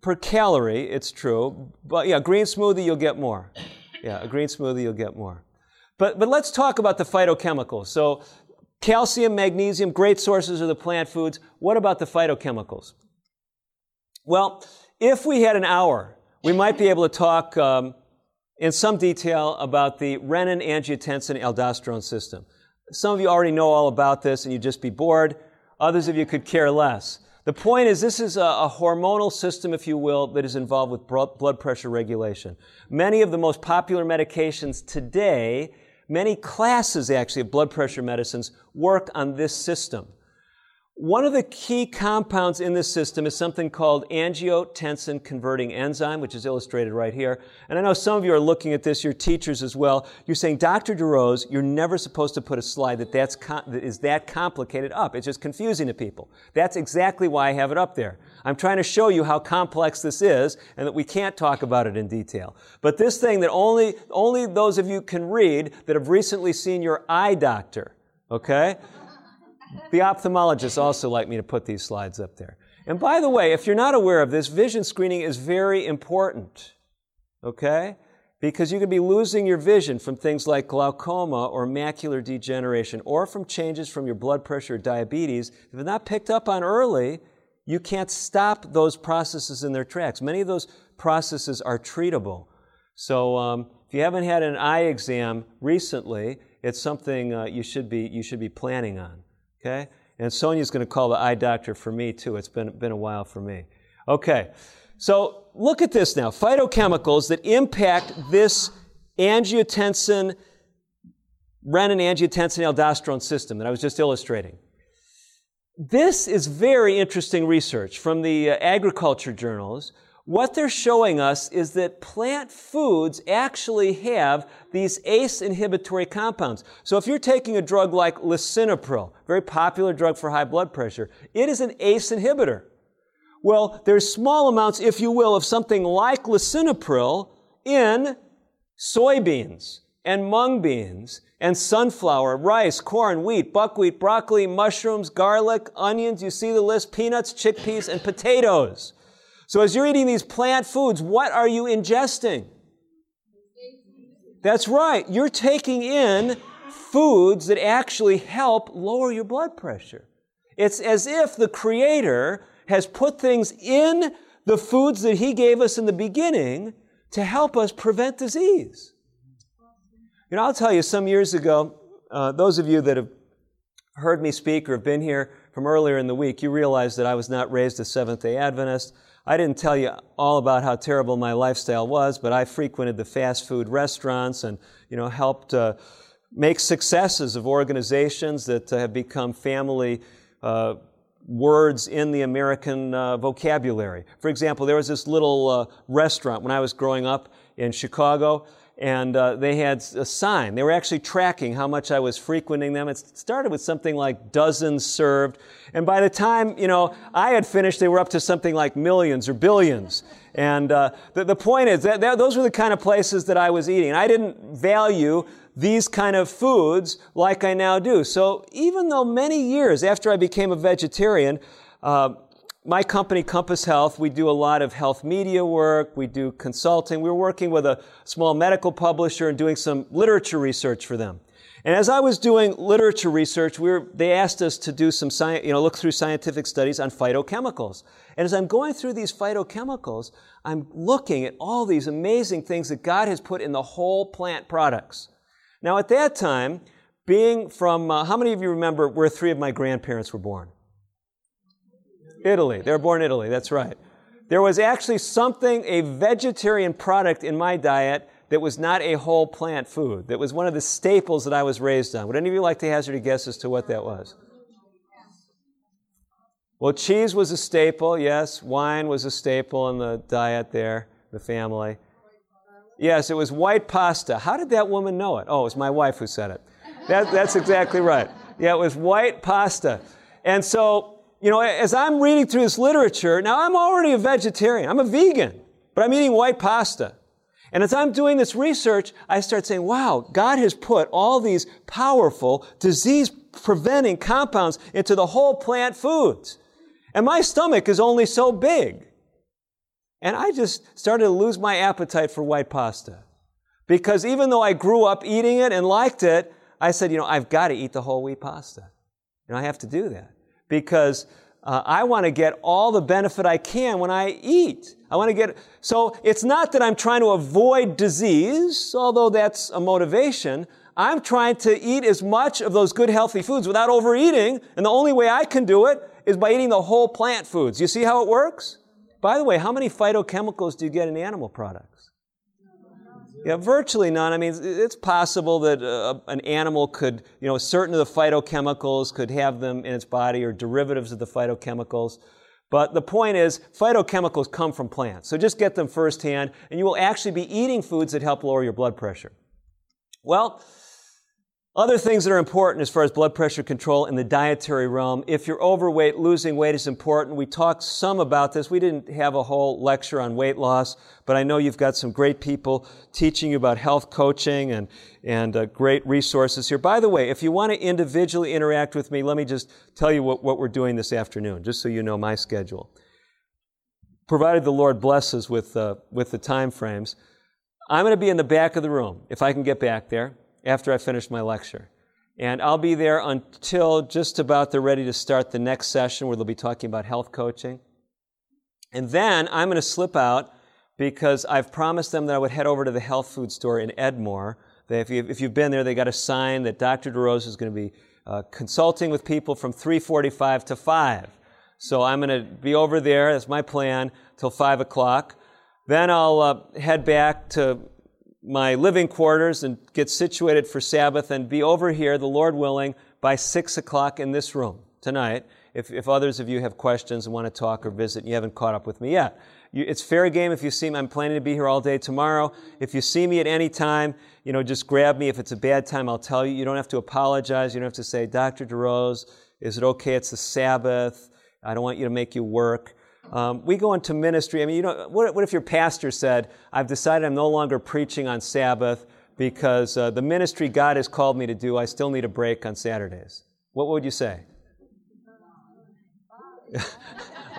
per calorie, it's true. But yeah, green smoothie, you'll get more. Yeah, a green smoothie, you'll get more. But, but let's talk about the phytochemicals. So, calcium, magnesium, great sources of the plant foods. What about the phytochemicals? Well, if we had an hour, we might be able to talk um, in some detail about the renin angiotensin aldosterone system. Some of you already know all about this and you'd just be bored. Others of you could care less. The point is, this is a, a, hormonal system, if you will, that is involved with blood pressure regulation. Many of the most popular medications today, many classes actually of blood pressure medicines, work on this system. One of the key compounds in this system is something called angiotensin converting enzyme, which is illustrated right here. And I know some of you are looking at this, your teachers as well. You're saying, Dr. DeRose, you're never supposed to put a slide that, that's com- that is that complicated up. It's just confusing to people. That's exactly why I have it up there. I'm trying to show you how complex this is and that we can't talk about it in detail. But this thing that only, only those of you can read that have recently seen your eye doctor, okay? The ophthalmologists also like me to put these slides up there. And by the way, if you're not aware of this, vision screening is very important. Okay? Because you could be losing your vision from things like glaucoma or macular degeneration or from changes from your blood pressure or diabetes. If it's not picked up on early, you can't stop those processes in their tracks. Many of those processes are treatable. So um, if you haven't had an eye exam recently, it's something uh, you, should be, you should be planning on. Okay? And Sonia's going to call the eye doctor for me too. It's been, been a while for me. Okay. So look at this now. Phytochemicals that impact this angiotensin, renin angiotensin aldosterone system that I was just illustrating. This is very interesting research from the uh, agriculture journals what they're showing us is that plant foods actually have these ACE inhibitory compounds. So if you're taking a drug like lisinopril, very popular drug for high blood pressure, it is an ACE inhibitor. Well, there's small amounts, if you will, of something like lisinopril in soybeans and mung beans and sunflower, rice, corn, wheat, buckwheat, broccoli, mushrooms, garlic, onions, you see the list, peanuts, chickpeas, and potatoes. So as you're eating these plant foods, what are you ingesting? That's right. You're taking in foods that actually help lower your blood pressure. It's as if the Creator has put things in the foods that He gave us in the beginning to help us prevent disease. You know, I'll tell you, some years ago, uh, those of you that have heard me speak or have been here from earlier in the week, you realize that I was not raised a Seventh day Adventist. I didn't tell you all about how terrible my lifestyle was, but I frequented the fast food restaurants and, you know, helped uh, make successes of organizations that uh, have become family uh, words in the American uh, vocabulary. For example, there was this little uh, restaurant when I was growing up in Chicago, and uh, they had a sign. They were actually tracking how much I was frequenting them. It started with something like dozens served, and by the time you know I had finished, they were up to something like millions or billions. And uh, the, the point is that, that those were the kind of places that I was eating. I didn't value these kind of foods like I now do. So even though many years after I became a vegetarian, uh, my company, Compass Health, we do a lot of health media work. We do consulting. We were working with a small medical publisher and doing some literature research for them. And as I was doing literature research, we were, they asked us to do some science, you know, look through scientific studies on phytochemicals. And as I'm going through these phytochemicals, I'm looking at all these amazing things that God has put in the whole plant products. Now, at that time, being from, uh, how many of you remember where three of my grandparents were born? Italy. They were born in Italy, that's right. There was actually something, a vegetarian product in my diet that was not a whole plant food, that was one of the staples that I was raised on. Would any of you like to hazard a guess as to what that was? Well, cheese was a staple, yes. Wine was a staple in the diet there, the family. Yes, it was white pasta. How did that woman know it? Oh, it was my wife who said it. That, that's exactly right. Yeah, it was white pasta. And so, you know, as I'm reading through this literature, now I'm already a vegetarian. I'm a vegan, but I'm eating white pasta. And as I'm doing this research, I start saying, wow, God has put all these powerful disease preventing compounds into the whole plant foods. And my stomach is only so big. And I just started to lose my appetite for white pasta. Because even though I grew up eating it and liked it, I said, you know, I've got to eat the whole wheat pasta. And I have to do that. Because uh, I want to get all the benefit I can when I eat. I want to get, so it's not that I'm trying to avoid disease, although that's a motivation. I'm trying to eat as much of those good healthy foods without overeating, and the only way I can do it is by eating the whole plant foods. You see how it works? By the way, how many phytochemicals do you get in animal products? Yeah, virtually none. I mean, it's possible that uh, an animal could, you know, certain of the phytochemicals could have them in its body or derivatives of the phytochemicals. But the point is, phytochemicals come from plants. So just get them firsthand, and you will actually be eating foods that help lower your blood pressure. Well, other things that are important as far as blood pressure control in the dietary realm. If you're overweight, losing weight is important. We talked some about this. We didn't have a whole lecture on weight loss, but I know you've got some great people teaching you about health coaching and, and uh, great resources here. By the way, if you want to individually interact with me, let me just tell you what, what we're doing this afternoon, just so you know my schedule. Provided the Lord blesses with, uh, with the time frames, I'm going to be in the back of the room, if I can get back there after I finish my lecture. And I'll be there until just about they're ready to start the next session where they'll be talking about health coaching. And then I'm going to slip out because I've promised them that I would head over to the health food store in Edmore. If, you, have been there, they got a sign that Dr. DeRose is going to be uh, consulting with people from 3:45 to 5. So I'm going to be over there. That's my plan till 5 o'clock. Then I'll uh, head back to my living quarters and get situated for Sabbath and be over here, the Lord willing, by 6 o'clock in this room tonight. If, if others of you have questions and want to talk or visit and you haven't caught up with me yet. You, it's fair game if you see me. I'm planning to be here all day tomorrow. If you see me at any time, you know, just grab me. If it's a bad time, I'll tell you. You don't have to apologize. You don't have to say, Dr. DeRose, is it okay? It's the Sabbath. I don't want you to make you work. Um, we go into ministry. I mean, you know, what, what, if your pastor said, I've decided I'm no longer preaching on Sabbath because uh, the ministry God has called me to do, I still need a break on Saturdays? What would you say?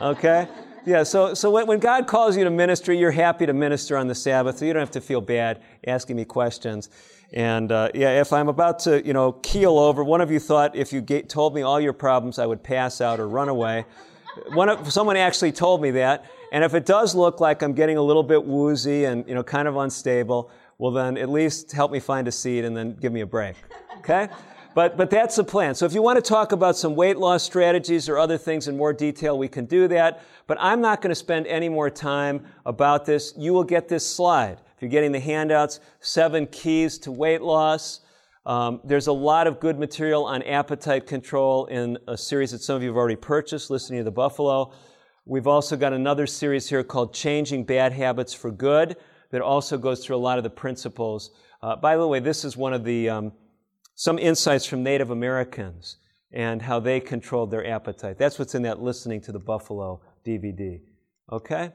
okay? Yeah, so, so when, when God calls you to ministry, you're happy to minister on the Sabbath, so you don't have to feel bad asking me questions. And uh, yeah, if I'm about to, you know, keel over, one of you thought if you get, told me all your problems, I would pass out or run away. One of, someone actually told me that. And if it does look like I'm getting a little bit woozy and, you know, kind of unstable, well, then at least help me find a seat and then give me a break. Okay? But, but that's the plan. So if you want to talk about some weight loss strategies or other things in more detail, we can do that. But I'm not going to spend any more time about this. You will get this slide. If you're getting the handouts, seven keys to weight loss. Um, there's a lot of good material on appetite control in a series that some of you have already purchased, listening to the Buffalo. We've also got another series here called Changing Bad Habits for Good that also goes through a lot of the principles. Uh, by the way, this is one of the um, some insights from Native Americans and how they controlled their appetite. That's what's in that Listening to the Buffalo DVD. Okay?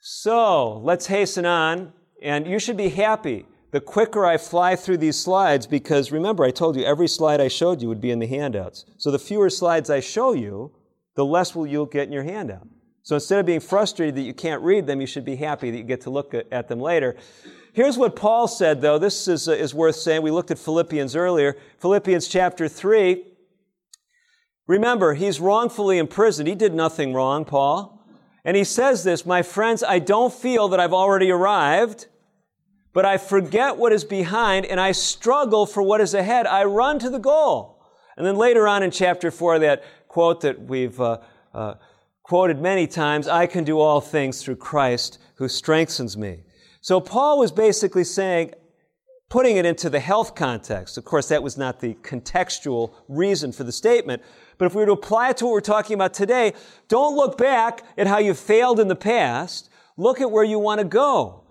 So let's hasten on, and you should be happy the quicker I fly through these slides because remember, I told you every slide I showed you would be in the handouts. So the fewer slides I show you, the less will you'll get in your handout. So instead of being frustrated that you can't read them, you should be happy that you get to look at them later. Here's what Paul said, though. This is, uh, is worth saying. We looked at Philippians earlier. Philippians chapter 3. Remember, he's wrongfully imprisoned. He did nothing wrong, Paul. And he says this, My friends, I don't feel that I've already arrived, but I forget what is behind and I struggle for what is ahead. I run to the goal. And then later on in chapter 4, that quote that we've uh, uh, quoted many times I can do all things through Christ who strengthens me. So Paul was basically saying, putting it into the health context. Of course, that was not the contextual reason for the statement. But if we were to apply it to what we're talking about today, don't look back at how you failed in the past. Look at where you want to go.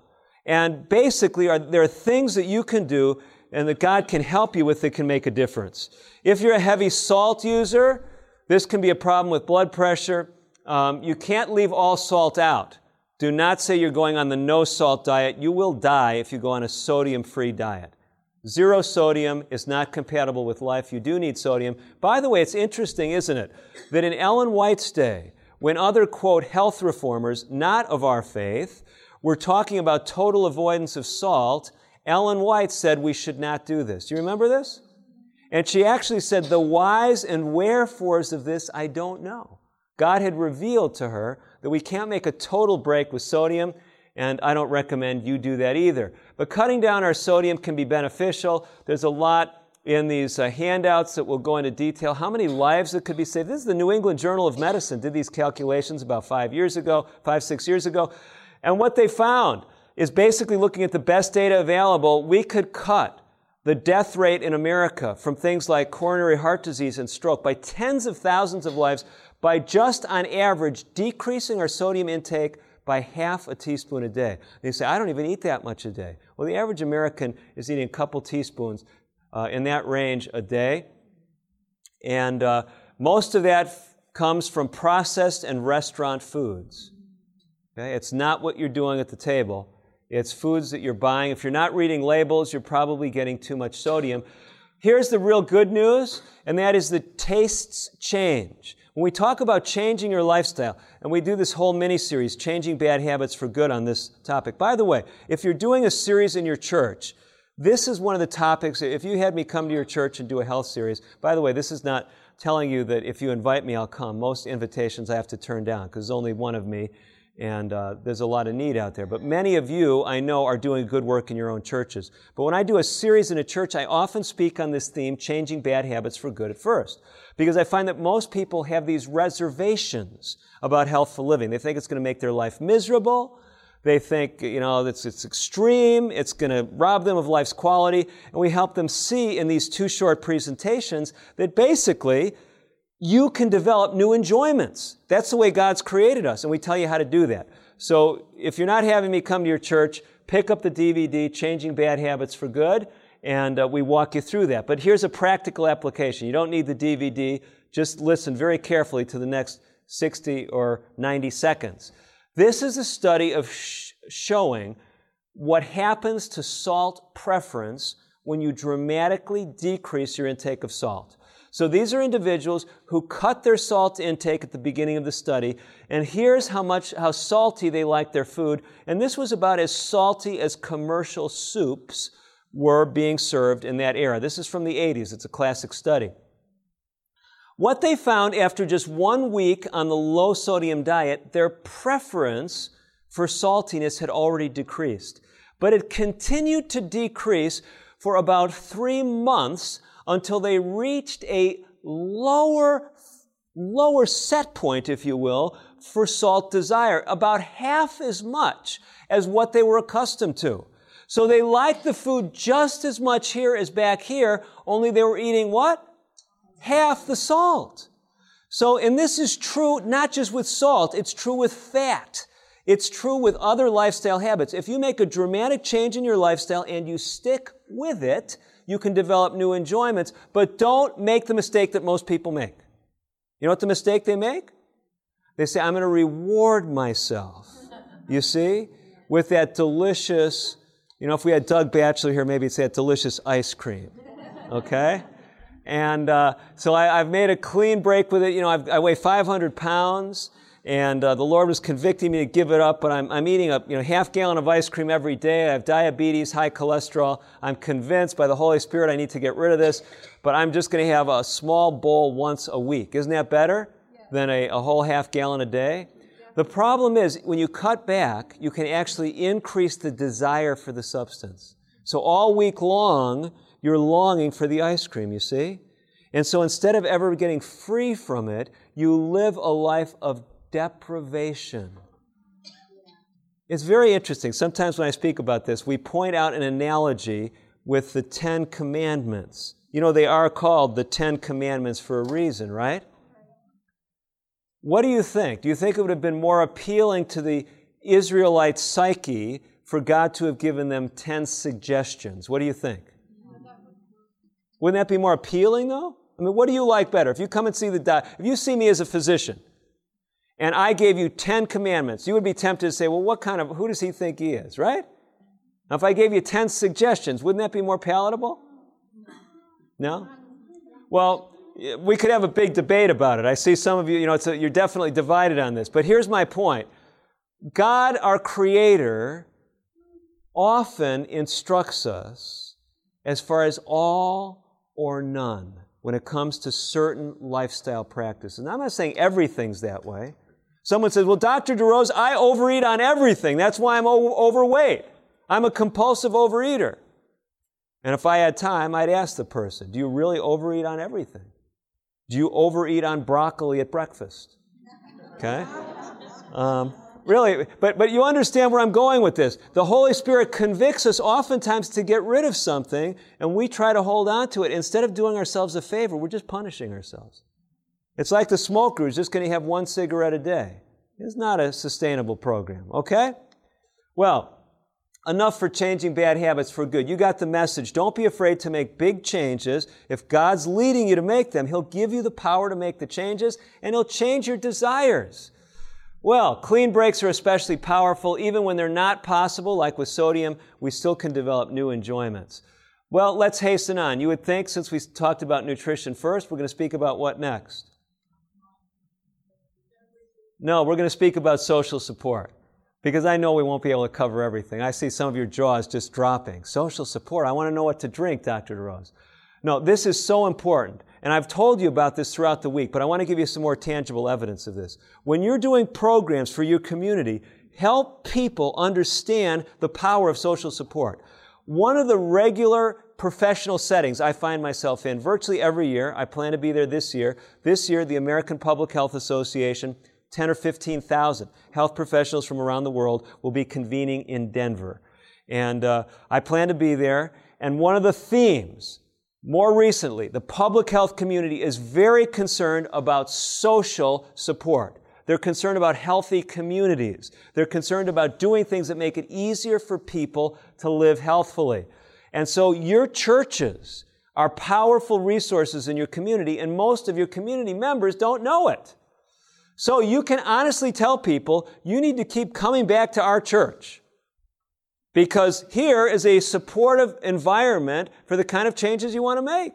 And basically, are, there are things that you can do and that God can help you with that can make a difference. If you're a heavy salt user, this can be a problem with blood pressure. Um, you can't leave all salt out. Do not say you're going on the no salt diet. You will die if you go on a sodium free diet. Zero sodium is not compatible with life. You do need sodium. By the way, it's interesting, isn't it, that in Ellen White's day, when other, quote, health reformers, not of our faith, were talking about total avoidance of salt, Ellen White said we should not do this. Do you remember this? And she actually said, The whys and wherefores of this I don't know. God had revealed to her that we can't make a total break with sodium, and I don't recommend you do that either. But cutting down our sodium can be beneficial. There's a lot in these uh, handouts that will go into detail how many lives that could be saved. This is the New England Journal of Medicine, did these calculations about five years ago, five, six years ago. And what they found is basically looking at the best data available, we could cut the death rate in America from things like coronary heart disease and stroke by tens of thousands of lives by just on average decreasing our sodium intake by half a teaspoon a day. And you say, I don't even eat that much a day. Well, the average American is eating a couple teaspoons uh, in that range a day. And uh, most of that f- comes from processed and restaurant foods. Okay? It's not what you're doing at the table. It's foods that you're buying. If you're not reading labels, you're probably getting too much sodium. Here's the real good news, and that is that tastes change. When we talk about changing your lifestyle, and we do this whole mini series, Changing Bad Habits for Good, on this topic. By the way, if you're doing a series in your church, this is one of the topics. If you had me come to your church and do a health series, by the way, this is not telling you that if you invite me, I'll come. Most invitations I have to turn down because there's only one of me, and uh, there's a lot of need out there. But many of you, I know, are doing good work in your own churches. But when I do a series in a church, I often speak on this theme, changing bad habits for good at first. Because I find that most people have these reservations about healthful living. They think it's going to make their life miserable. They think, you know, it's, it's extreme. It's going to rob them of life's quality. And we help them see in these two short presentations that basically you can develop new enjoyments. That's the way God's created us, and we tell you how to do that. So if you're not having me come to your church, pick up the DVD, Changing Bad Habits for Good, and uh, we walk you through that. But here's a practical application. You don't need the DVD, just listen very carefully to the next 60 or 90 seconds. This is a study of sh- showing what happens to salt preference when you dramatically decrease your intake of salt. So these are individuals who cut their salt intake at the beginning of the study, and here's how much, how salty they like their food. And this was about as salty as commercial soups were being served in that era. This is from the 80s. It's a classic study. What they found after just one week on the low sodium diet, their preference for saltiness had already decreased. But it continued to decrease for about three months until they reached a lower, lower set point, if you will, for salt desire, about half as much as what they were accustomed to. So they liked the food just as much here as back here, only they were eating what? Half the salt. So, and this is true not just with salt, it's true with fat. It's true with other lifestyle habits. If you make a dramatic change in your lifestyle and you stick with it, you can develop new enjoyments, but don't make the mistake that most people make. You know what the mistake they make? They say, I'm going to reward myself. You see? With that delicious, you know, if we had Doug Batchelor here, maybe it's that delicious ice cream. Okay? And uh, so I, have made a clean break with it. You know, I've, I weigh 500 pounds and uh, the Lord was convicting me to give it up, but I'm, I'm eating a you know, half gallon of ice cream every day. I have diabetes, high cholesterol. I'm convinced by the Holy Spirit I need to get rid of this, but I'm just going to have a small bowl once a week. Isn't that better yeah. than a, a, whole half gallon a day? Yeah. The problem is, when you cut back, you can actually increase the desire for the substance. So all week long, you're longing for the ice cream, you see? And so instead of ever getting free from it, you live a life of deprivation. It's very interesting. Sometimes when I speak about this, we point out an analogy with the Ten Commandments. You know, they are called the Ten Commandments for a reason, right? What do you think? Do you think it would have been more appealing to the Israelite psyche for God to have given them 10 suggestions? What do you think? Wouldn't that be more appealing, though? I mean, what do you like better? If you come and see the doctor, if you see me as a physician, and I gave you 10 commandments, you would be tempted to say, well, what kind of, who does he think he is, right? Now, if I gave you 10 suggestions, wouldn't that be more palatable? No? Well, we could have a big debate about it. I see some of you, you know, a, you're definitely divided on this. But here's my point God, our Creator, often instructs us as far as all or none when it comes to certain lifestyle practices. And I'm not saying everything's that way. Someone says, Well, Dr. DeRose, I overeat on everything. That's why I'm o- overweight. I'm a compulsive overeater. And if I had time, I'd ask the person, Do you really overeat on everything? Do you overeat on broccoli at breakfast? Okay? Um, really, but, but you understand where I'm going with this. The Holy Spirit convicts us oftentimes to get rid of something, and we try to hold on to it. Instead of doing ourselves a favor, we're just punishing ourselves. It's like the smoker who's just going to have one cigarette a day. It's not a sustainable program, okay? Well, enough for changing bad habits for good. You got the message. Don't be afraid to make big changes. If God's leading you to make them, He'll give you the power to make the changes and He'll change your desires. Well, clean breaks are especially powerful. Even when they're not possible, like with sodium, we still can develop new enjoyments. Well, let's hasten on. You would think, since we talked about nutrition first, we're going to speak about what next? No, we're going to speak about social support because I know we won't be able to cover everything. I see some of your jaws just dropping. Social support. I want to know what to drink, Dr. DeRose. No, this is so important. And I've told you about this throughout the week, but I want to give you some more tangible evidence of this. When you're doing programs for your community, help people understand the power of social support. One of the regular professional settings I find myself in virtually every year, I plan to be there this year. This year, the American Public Health Association 10 or 15,000 health professionals from around the world will be convening in Denver. And uh, I plan to be there. And one of the themes, more recently, the public health community is very concerned about social support. They're concerned about healthy communities. They're concerned about doing things that make it easier for people to live healthfully. And so your churches are powerful resources in your community, and most of your community members don't know it. So you can honestly tell people you need to keep coming back to our church. Because here is a supportive environment for the kind of changes you want to make.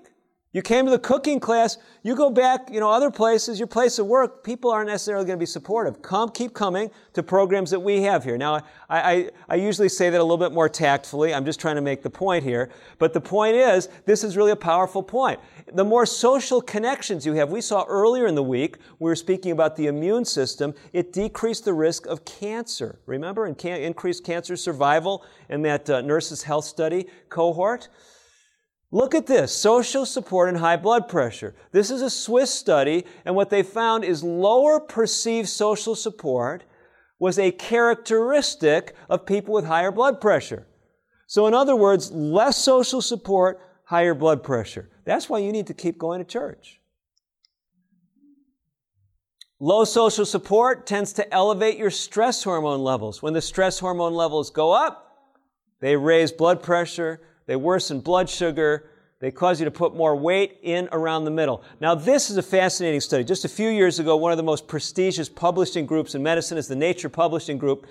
You came to the cooking class, you go back, you know, other places, your place of work, people aren't necessarily going to be supportive. Come, keep coming to programs that we have here. Now, I, I, I, usually say that a little bit more tactfully. I'm just trying to make the point here. But the point is, this is really a powerful point. The more social connections you have, we saw earlier in the week, we were speaking about the immune system, it decreased the risk of cancer. Remember, and can, increased cancer survival in that uh, nurses' health study cohort? Look at this social support and high blood pressure. This is a Swiss study, and what they found is lower perceived social support was a characteristic of people with higher blood pressure. So, in other words, less social support, higher blood pressure. That's why you need to keep going to church. Low social support tends to elevate your stress hormone levels. When the stress hormone levels go up, they raise blood pressure, they worsen blood sugar. They cause you to put more weight in around the middle. Now, this is a fascinating study. Just a few years ago, one of the most prestigious publishing groups in medicine is the Nature Publishing Group.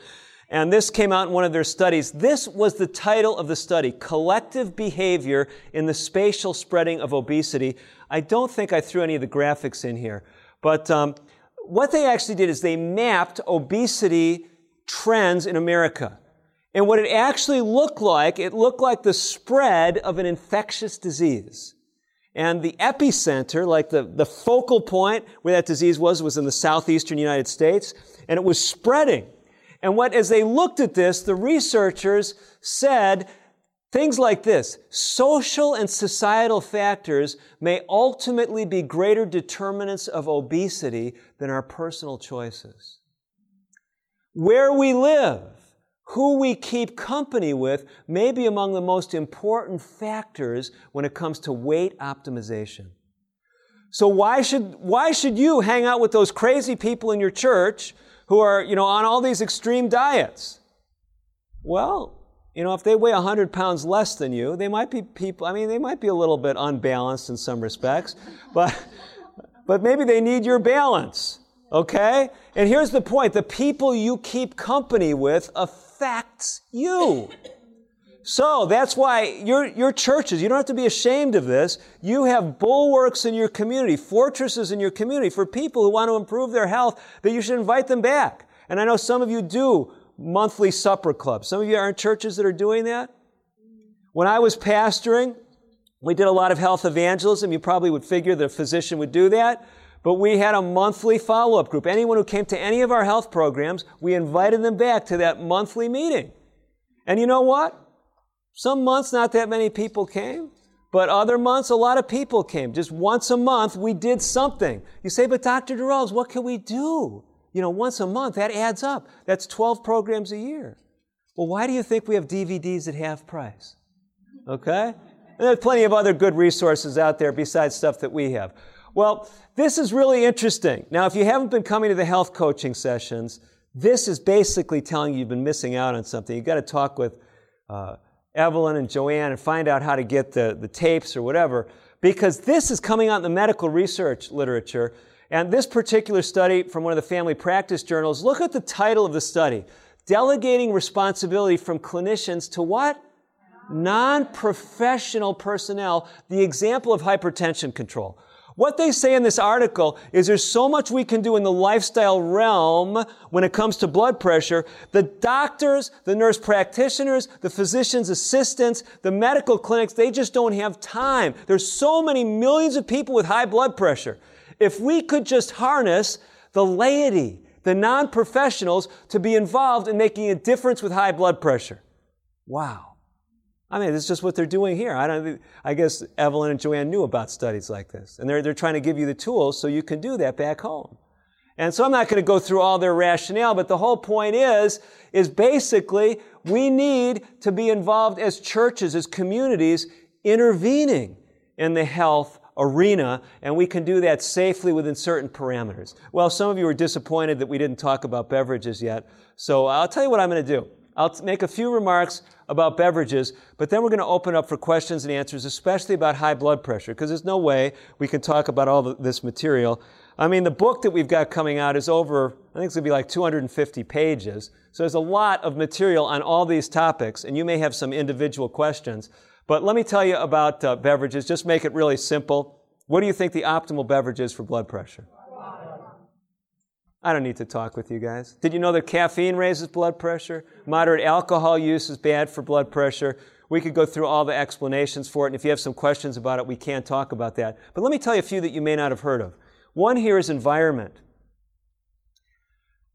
And this came out in one of their studies. This was the title of the study Collective Behavior in the Spatial Spreading of Obesity. I don't think I threw any of the graphics in here. But um, what they actually did is they mapped obesity trends in America. And what it actually looked like, it looked like the spread of an infectious disease. And the epicenter, like the, the focal point where that disease was, was in the southeastern United States, and it was spreading. And what, as they looked at this, the researchers said things like this social and societal factors may ultimately be greater determinants of obesity than our personal choices. Where we live, who we keep company with may be among the most important factors when it comes to weight optimization. So why should, why should you hang out with those crazy people in your church who are, you know, on all these extreme diets? Well, you know, if they weigh 100 pounds less than you, they might be people, I mean, they might be a little bit unbalanced in some respects, but, but maybe they need your balance, okay? And here's the point the people you keep company with affects you. So that's why your, your churches, you don't have to be ashamed of this. You have bulwarks in your community, fortresses in your community for people who want to improve their health that you should invite them back. And I know some of you do monthly supper clubs. Some of you are in churches that are doing that. When I was pastoring, we did a lot of health evangelism. You probably would figure the physician would do that. But we had a monthly follow up group. Anyone who came to any of our health programs, we invited them back to that monthly meeting. And you know what? Some months, not that many people came. But other months, a lot of people came. Just once a month, we did something. You say, but Dr. DeRose, what can we do? You know, once a month, that adds up. That's 12 programs a year. Well, why do you think we have DVDs at half price? Okay? And there's plenty of other good resources out there besides stuff that we have. Well, this is really interesting. Now, if you haven't been coming to the health coaching sessions, this is basically telling you you've been missing out on something. You've got to talk with uh, Evelyn and Joanne and find out how to get the, the tapes or whatever, because this is coming out in the medical research literature. And this particular study from one of the family practice journals, look at the title of the study Delegating Responsibility from Clinicians to what? Non professional personnel, the example of hypertension control. What they say in this article is there's so much we can do in the lifestyle realm when it comes to blood pressure. The doctors, the nurse practitioners, the physician's assistants, the medical clinics, they just don't have time. There's so many millions of people with high blood pressure. If we could just harness the laity, the non-professionals to be involved in making a difference with high blood pressure. Wow. I mean, this is just what they're doing here. I don't. I guess Evelyn and Joanne knew about studies like this, and they're they're trying to give you the tools so you can do that back home. And so I'm not going to go through all their rationale, but the whole point is is basically we need to be involved as churches, as communities, intervening in the health arena, and we can do that safely within certain parameters. Well, some of you are disappointed that we didn't talk about beverages yet, so I'll tell you what I'm going to do. I'll make a few remarks about beverages, but then we're going to open up for questions and answers, especially about high blood pressure, because there's no way we can talk about all this material. I mean, the book that we've got coming out is over, I think it's going to be like 250 pages. So there's a lot of material on all these topics, and you may have some individual questions. But let me tell you about uh, beverages. Just make it really simple. What do you think the optimal beverage is for blood pressure? I don't need to talk with you guys. Did you know that caffeine raises blood pressure? Moderate alcohol use is bad for blood pressure. We could go through all the explanations for it, and if you have some questions about it, we can talk about that. But let me tell you a few that you may not have heard of. One here is environment.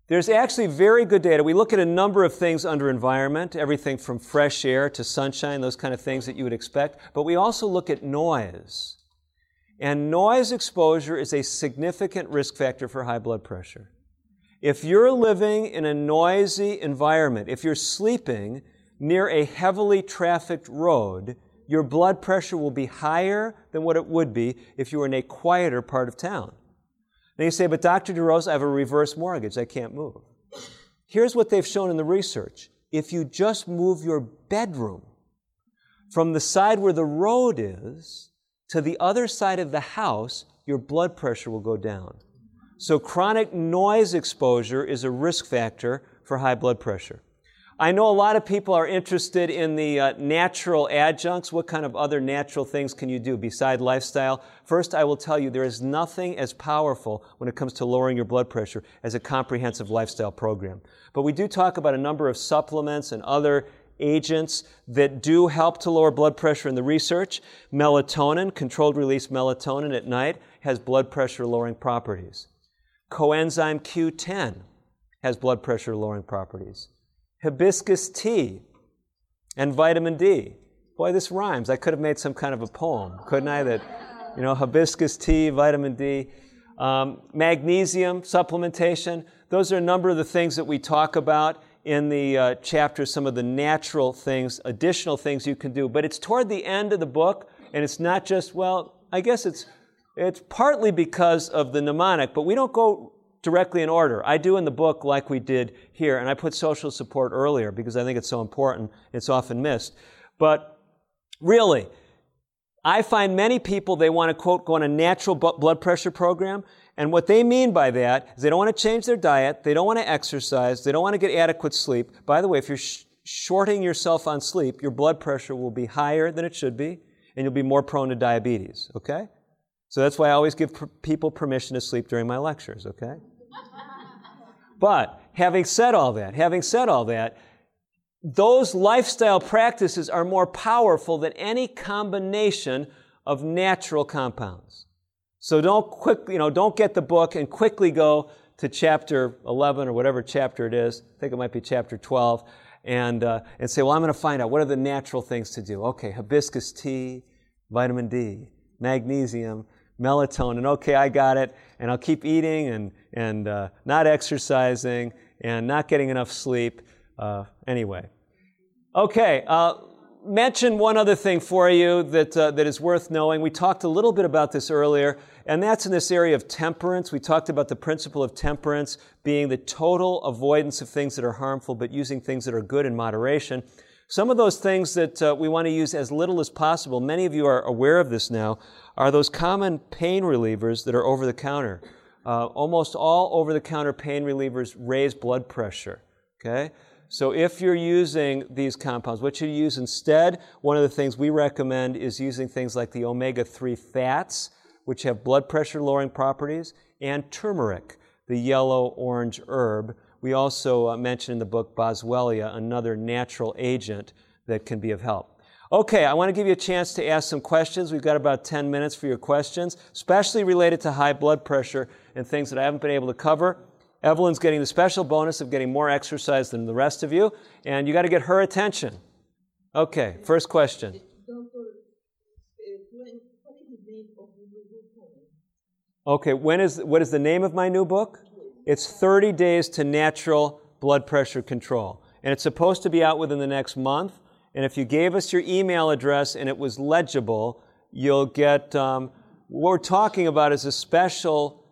There's actually very good data. We look at a number of things under environment, everything from fresh air to sunshine, those kind of things that you would expect. But we also look at noise. And noise exposure is a significant risk factor for high blood pressure. If you're living in a noisy environment, if you're sleeping near a heavily trafficked road, your blood pressure will be higher than what it would be if you were in a quieter part of town. Now you say, but Dr. DeRose, I have a reverse mortgage. I can't move. Here's what they've shown in the research. If you just move your bedroom from the side where the road is to the other side of the house, your blood pressure will go down. So chronic noise exposure is a risk factor for high blood pressure. I know a lot of people are interested in the uh, natural adjuncts. What kind of other natural things can you do beside lifestyle? First, I will tell you there is nothing as powerful when it comes to lowering your blood pressure as a comprehensive lifestyle program. But we do talk about a number of supplements and other agents that do help to lower blood pressure in the research. Melatonin, controlled release melatonin at night, has blood pressure lowering properties. Coenzyme Q10 has blood pressure lowering properties hibiscus tea, and vitamin D. Boy, this rhymes. I could have made some kind of a poem, couldn't I? That, you know, hibiscus tea, vitamin D, um, magnesium supplementation. Those are a number of the things that we talk about in the uh, chapter, some of the natural things, additional things you can do. But it's toward the end of the book, and it's not just, well, I guess it's, it's partly because of the mnemonic, but we don't go directly in order. I do in the book like we did here, and I put social support earlier because I think it's so important. It's often missed. But really, I find many people, they want to, quote, go on a natural blood pressure program. And what they mean by that is they don't want to change their diet, they don't want to exercise, they don't want to get adequate sleep. By the way, if you're sh- shorting yourself on sleep, your blood pressure will be higher than it should be, and you'll be more prone to diabetes, okay? So that's why I always give people permission to sleep during my lectures, okay? but having said all that, having said all that, those lifestyle practices are more powerful than any combination of natural compounds. So don't quick, you know, don't get the book and quickly go to chapter 11 or whatever chapter it is. I think it might be chapter 12 and, uh, and say, well, I'm going to find out what are the natural things to do. Okay, hibiscus tea, vitamin D, magnesium, melatonin. Okay, I got it. And I'll keep eating and, and uh, not exercising and not getting enough sleep. Uh, anyway. Okay, uh, mention one other thing for you that, uh, that is worth knowing. We talked a little bit about this earlier, and that's in this area of temperance. We talked about the principle of temperance being the total avoidance of things that are harmful, but using things that are good in moderation. Some of those things that uh, we want to use as little as possible, many of you are aware of this now, are those common pain relievers that are over the counter. Uh, almost all over the counter pain relievers raise blood pressure. Okay? So if you're using these compounds, what you use instead, one of the things we recommend is using things like the omega 3 fats, which have blood pressure lowering properties, and turmeric, the yellow orange herb we also uh, mention in the book Boswellia, another natural agent that can be of help. Okay, I want to give you a chance to ask some questions. We've got about 10 minutes for your questions, especially related to high blood pressure and things that I haven't been able to cover. Evelyn's getting the special bonus of getting more exercise than the rest of you, and you got to get her attention. Okay, first question. Okay, when is what is the name of my new book? It's 30 days to natural blood pressure control. And it's supposed to be out within the next month. And if you gave us your email address and it was legible, you'll get um, what we're talking about is a special,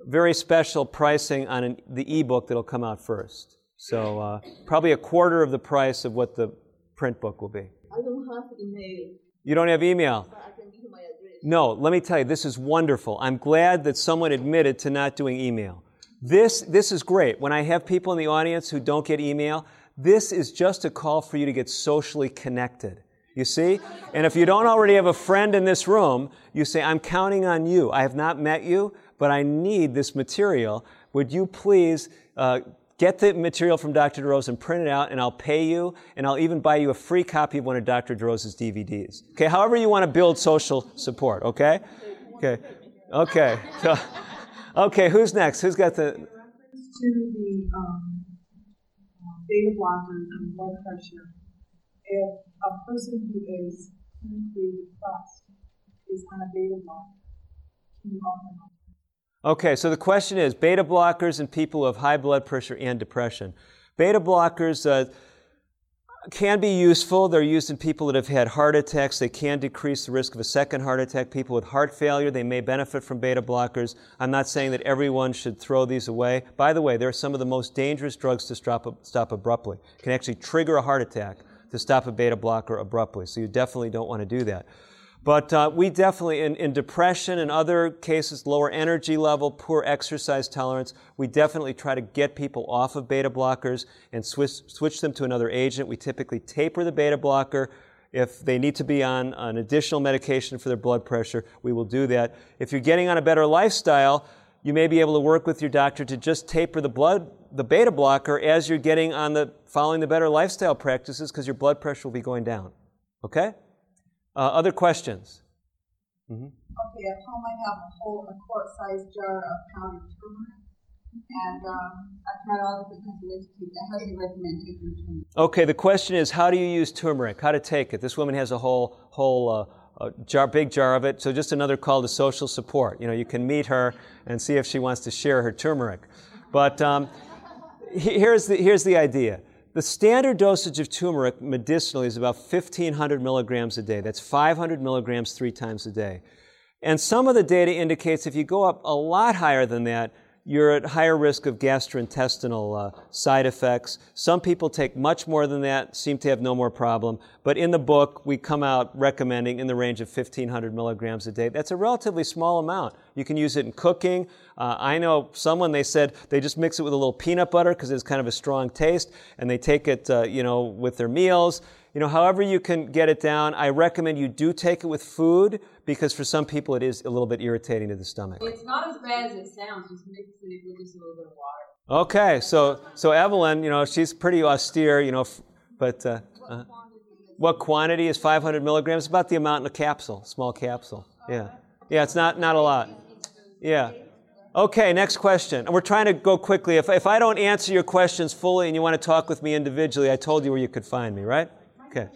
very special pricing on an, the ebook that'll come out first. So uh, probably a quarter of the price of what the print book will be. I don't have email. You don't have email? But I can give you my address. No, let me tell you, this is wonderful. I'm glad that someone admitted to not doing email. This, this is great. When I have people in the audience who don't get email, this is just a call for you to get socially connected. You see? And if you don't already have a friend in this room, you say, I'm counting on you. I have not met you, but I need this material. Would you please uh, get the material from Dr. DeRose and print it out, and I'll pay you, and I'll even buy you a free copy of one of Dr. DeRose's DVDs. Okay, however you want to build social support, okay? Okay, okay. So, okay, who's next? Who's got the. reference To the um, beta blockers and blood pressure, if a person who is clinically depressed is on a beta blocker, can you offer them? Okay, so the question is beta blockers and people who have high blood pressure and depression. Beta blockers uh, can be useful. They're used in people that have had heart attacks. They can decrease the risk of a second heart attack. People with heart failure, they may benefit from beta blockers. I'm not saying that everyone should throw these away. By the way, they're some of the most dangerous drugs to stop, stop abruptly. Can actually trigger a heart attack to stop a beta blocker abruptly. So you definitely don't want to do that. But uh, we definitely, in, in depression and other cases, lower energy level, poor exercise tolerance, we definitely try to get people off of beta blockers and switch, switch them to another agent. We typically taper the beta blocker. If they need to be on an additional medication for their blood pressure, we will do that. If you're getting on a better lifestyle, you may be able to work with your doctor to just taper the blood, the beta blocker as you're getting on the, following the better lifestyle practices because your blood pressure will be going down. Okay? Uh, other questions? Mm-hmm. Okay, at home I have a whole a quart-sized jar of powdered turmeric, and um, I've tried all different ways to take How do you recommend taking turmeric? Okay, the question is, how do you use turmeric? How to take it? This woman has a whole whole uh, jar, big jar of it. So just another call to social support. You know, you can meet her and see if she wants to share her turmeric. But um, here's the here's the idea. The standard dosage of turmeric medicinally is about 1,500 milligrams a day. That's 500 milligrams three times a day. And some of the data indicates if you go up a lot higher than that, you're at higher risk of gastrointestinal uh, side effects. Some people take much more than that, seem to have no more problem. But in the book, we come out recommending in the range of 1,500 milligrams a day. That's a relatively small amount. You can use it in cooking. Uh, I know someone, they said they just mix it with a little peanut butter because it's kind of a strong taste, and they take it, uh, you know, with their meals. You know, however you can get it down, I recommend you do take it with food because for some people it is a little bit irritating to the stomach. It's not as bad as it sounds, just mixing it with just a little bit of water. Okay, so so Evelyn, you know, she's pretty austere, you know, but uh, uh, what quantity is 500 milligrams? About the amount in a capsule, small capsule. Yeah, yeah, it's not not a lot. Yeah. Okay, next question. And we're trying to go quickly. If, if I don't answer your questions fully and you want to talk with me individually, I told you where you could find me, right? Okay.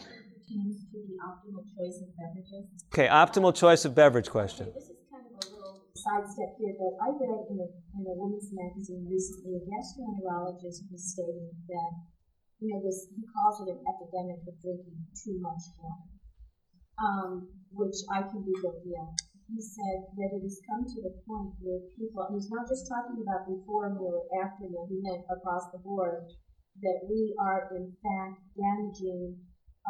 Okay, optimal choice of beverage question. Okay, this is kind of a little sidestep here, but I read in a, in a women's magazine recently a gastroenterologist was stating that, you know, this, he calls it an epidemic of drinking too much water, um, which I can be guilty of. He said that it has come to the point where people, and he's not just talking about before meal or after meal, he meant across the board, that we are in fact damaging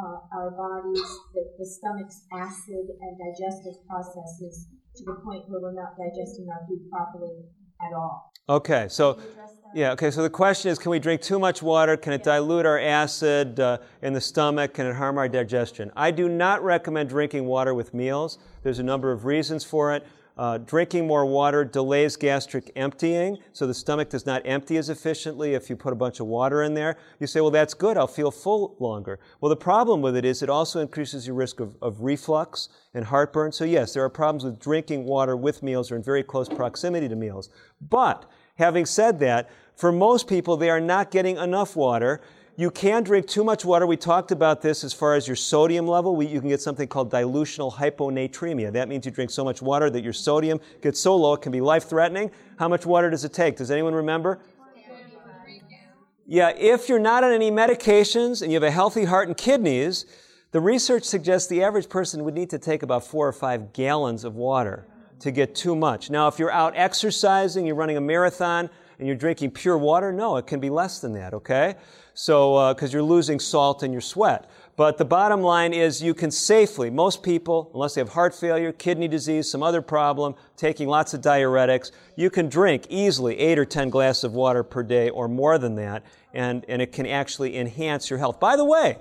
uh, our bodies, the, the stomach's acid and digestive processes to the point where we're not digesting our food properly at all. Okay, so yeah, okay. So the question is, can we drink too much water? Can it dilute our acid uh, in the stomach? Can it harm our digestion? I do not recommend drinking water with meals. There's a number of reasons for it. Uh, drinking more water delays gastric emptying, so the stomach does not empty as efficiently if you put a bunch of water in there. You say, well, that's good, I'll feel full longer. Well, the problem with it is it also increases your risk of, of reflux and heartburn. So, yes, there are problems with drinking water with meals or in very close proximity to meals. But, having said that, for most people, they are not getting enough water you can drink too much water. We talked about this as far as your sodium level. We, you can get something called dilutional hyponatremia. That means you drink so much water that your sodium gets so low it can be life threatening. How much water does it take? Does anyone remember? Yeah, if you're not on any medications and you have a healthy heart and kidneys, the research suggests the average person would need to take about four or five gallons of water to get too much. Now, if you're out exercising, you're running a marathon, and you're drinking pure water, no, it can be less than that, okay? So, because uh, you're losing salt in your sweat. But the bottom line is you can safely, most people, unless they have heart failure, kidney disease, some other problem, taking lots of diuretics, you can drink easily eight or 10 glasses of water per day or more than that, and, and it can actually enhance your health. By the way,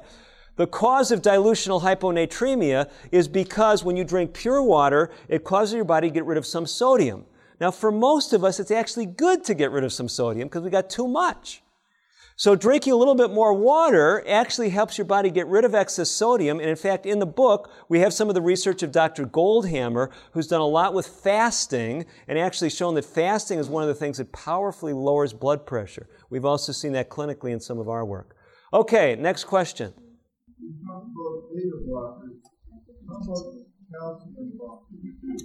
The cause of dilutional hyponatremia is because when you drink pure water, it causes your body to get rid of some sodium. Now, for most of us, it's actually good to get rid of some sodium because we got too much. So drinking a little bit more water actually helps your body get rid of excess sodium. And in fact, in the book, we have some of the research of Dr. Goldhamer, who's done a lot with fasting and actually shown that fasting is one of the things that powerfully lowers blood pressure. We've also seen that clinically in some of our work. Okay, next question.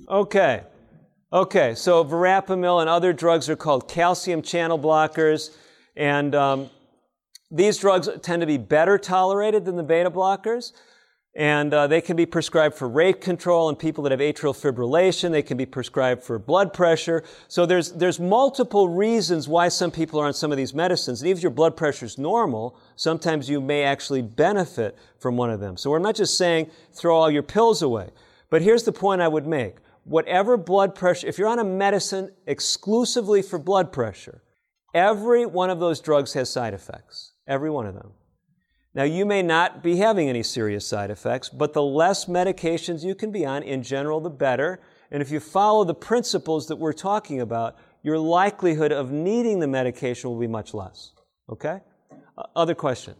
Okay. Okay, so verapamil and other drugs are called calcium channel blockers. And um, these drugs tend to be better tolerated than the beta blockers, and uh, they can be prescribed for rate control in people that have atrial fibrillation. They can be prescribed for blood pressure. So there's, there's multiple reasons why some people are on some of these medicines. And even if your blood pressure is normal, sometimes you may actually benefit from one of them. So we're not just saying throw all your pills away. But here's the point I would make. Whatever blood pressure, if you're on a medicine exclusively for blood pressure, every one of those drugs has side effects. Every one of them. Now, you may not be having any serious side effects, but the less medications you can be on, in general, the better. And if you follow the principles that we're talking about, your likelihood of needing the medication will be much less. Okay? Uh, other question.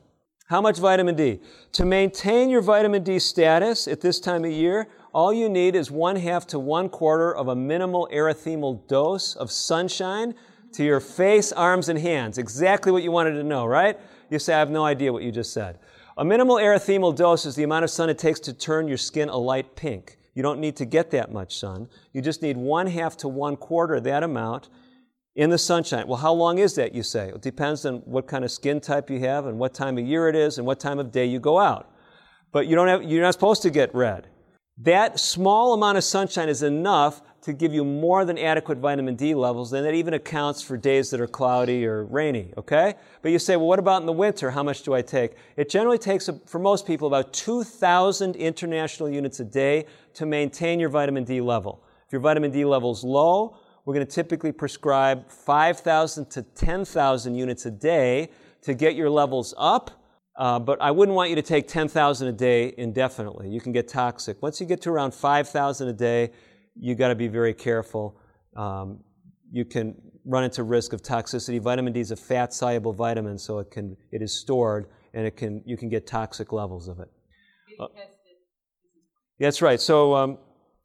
How much vitamin D? To maintain your vitamin D status at this time of year, all you need is one half to one quarter of a minimal erythemal dose of sunshine to your face, arms, and hands. Exactly what you wanted to know, right? You say, I have no idea what you just said. A minimal erythemal dose is the amount of sun it takes to turn your skin a light pink. You don't need to get that much sun. You just need one half to one quarter that amount in the sunshine. Well, how long is that, you say? It depends on what kind of skin type you have and what time of year it is and what time of day you go out. But you don't have, you're not supposed to get red. That small amount of sunshine is enough to give you more than adequate vitamin D levels, and that even accounts for days that are cloudy or rainy, okay? But you say, well, what about in the winter? How much do I take? It generally takes, for most people, about 2,000 international units a day to maintain your vitamin D level. If your vitamin D level is low, we're going to typically prescribe 5,000 to 10,000 units a day to get your levels up. Uh, but I wouldn't want you to take 10,000 a day indefinitely. You can get toxic. Once you get to around 5,000 a day, you got to be very careful. Um, you can run into risk of toxicity. Vitamin D is a fat soluble vitamin, so it can it is stored and it can you can get toxic levels of it. Uh, that's right. So um,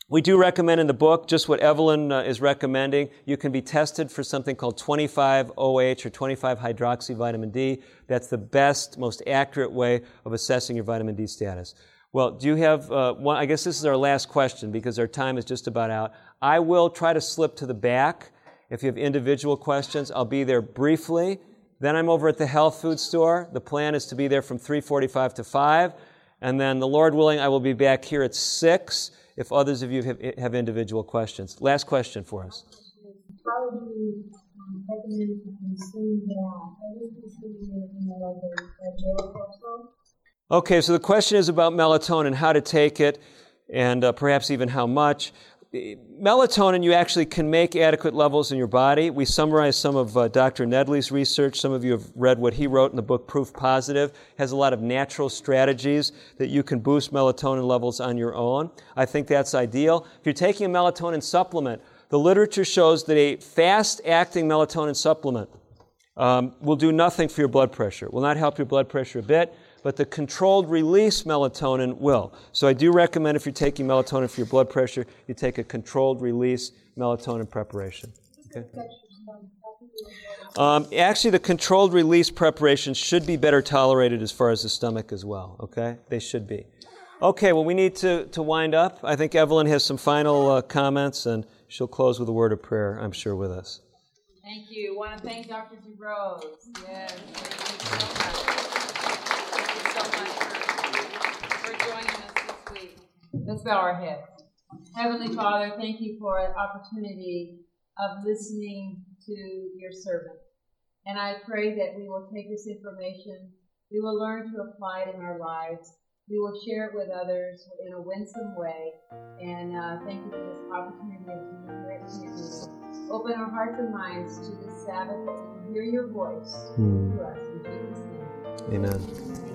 we do recommend in the book just what Evelyn uh, is recommending. You can be tested for something called 25 OH or 25 hydroxy vitamin D. That's the best, most accurate way of assessing your vitamin D status. Well, do you have uh, one? I guess this is our last question because our time is just about out. I will try to slip to the back. If you have individual questions, I'll be there briefly. Then I'm over at the health food store. The plan is to be there from 3:45 to 5, and then the Lord willing, I will be back here at 6 if others of you have, have individual questions. Last question for us. How do you um, recommend consume that? Okay, so the question is about melatonin, how to take it, and uh, perhaps even how much. Melatonin, you actually can make adequate levels in your body. We summarize some of uh, Dr. Nedley's research. Some of you have read what he wrote in the book Proof Positive. It has a lot of natural strategies that you can boost melatonin levels on your own. I think that's ideal. If you're taking a melatonin supplement, the literature shows that a fast acting melatonin supplement um, will do nothing for your blood pressure, will not help your blood pressure a bit but the controlled release melatonin will. So I do recommend if you're taking melatonin for your blood pressure, you take a controlled release melatonin preparation. Okay? Um, actually, the controlled release preparation should be better tolerated as far as the stomach as well. Okay, they should be. Okay, well, we need to, to wind up. I think Evelyn has some final uh, comments, and she'll close with a word of prayer, I'm sure, with us. Thank you. I want to thank Dr. DeRose. Yes, thank you so much. Let's bow our heads. Heavenly Father, thank you for an opportunity of listening to your servant. And I pray that we will take this information, we will learn to apply it in our lives, we will share it with others in a winsome way. And uh, thank you for this opportunity of being right here. Open our hearts and minds to this Sabbath that we can hear your voice hmm. to us in Jesus' name. Amen.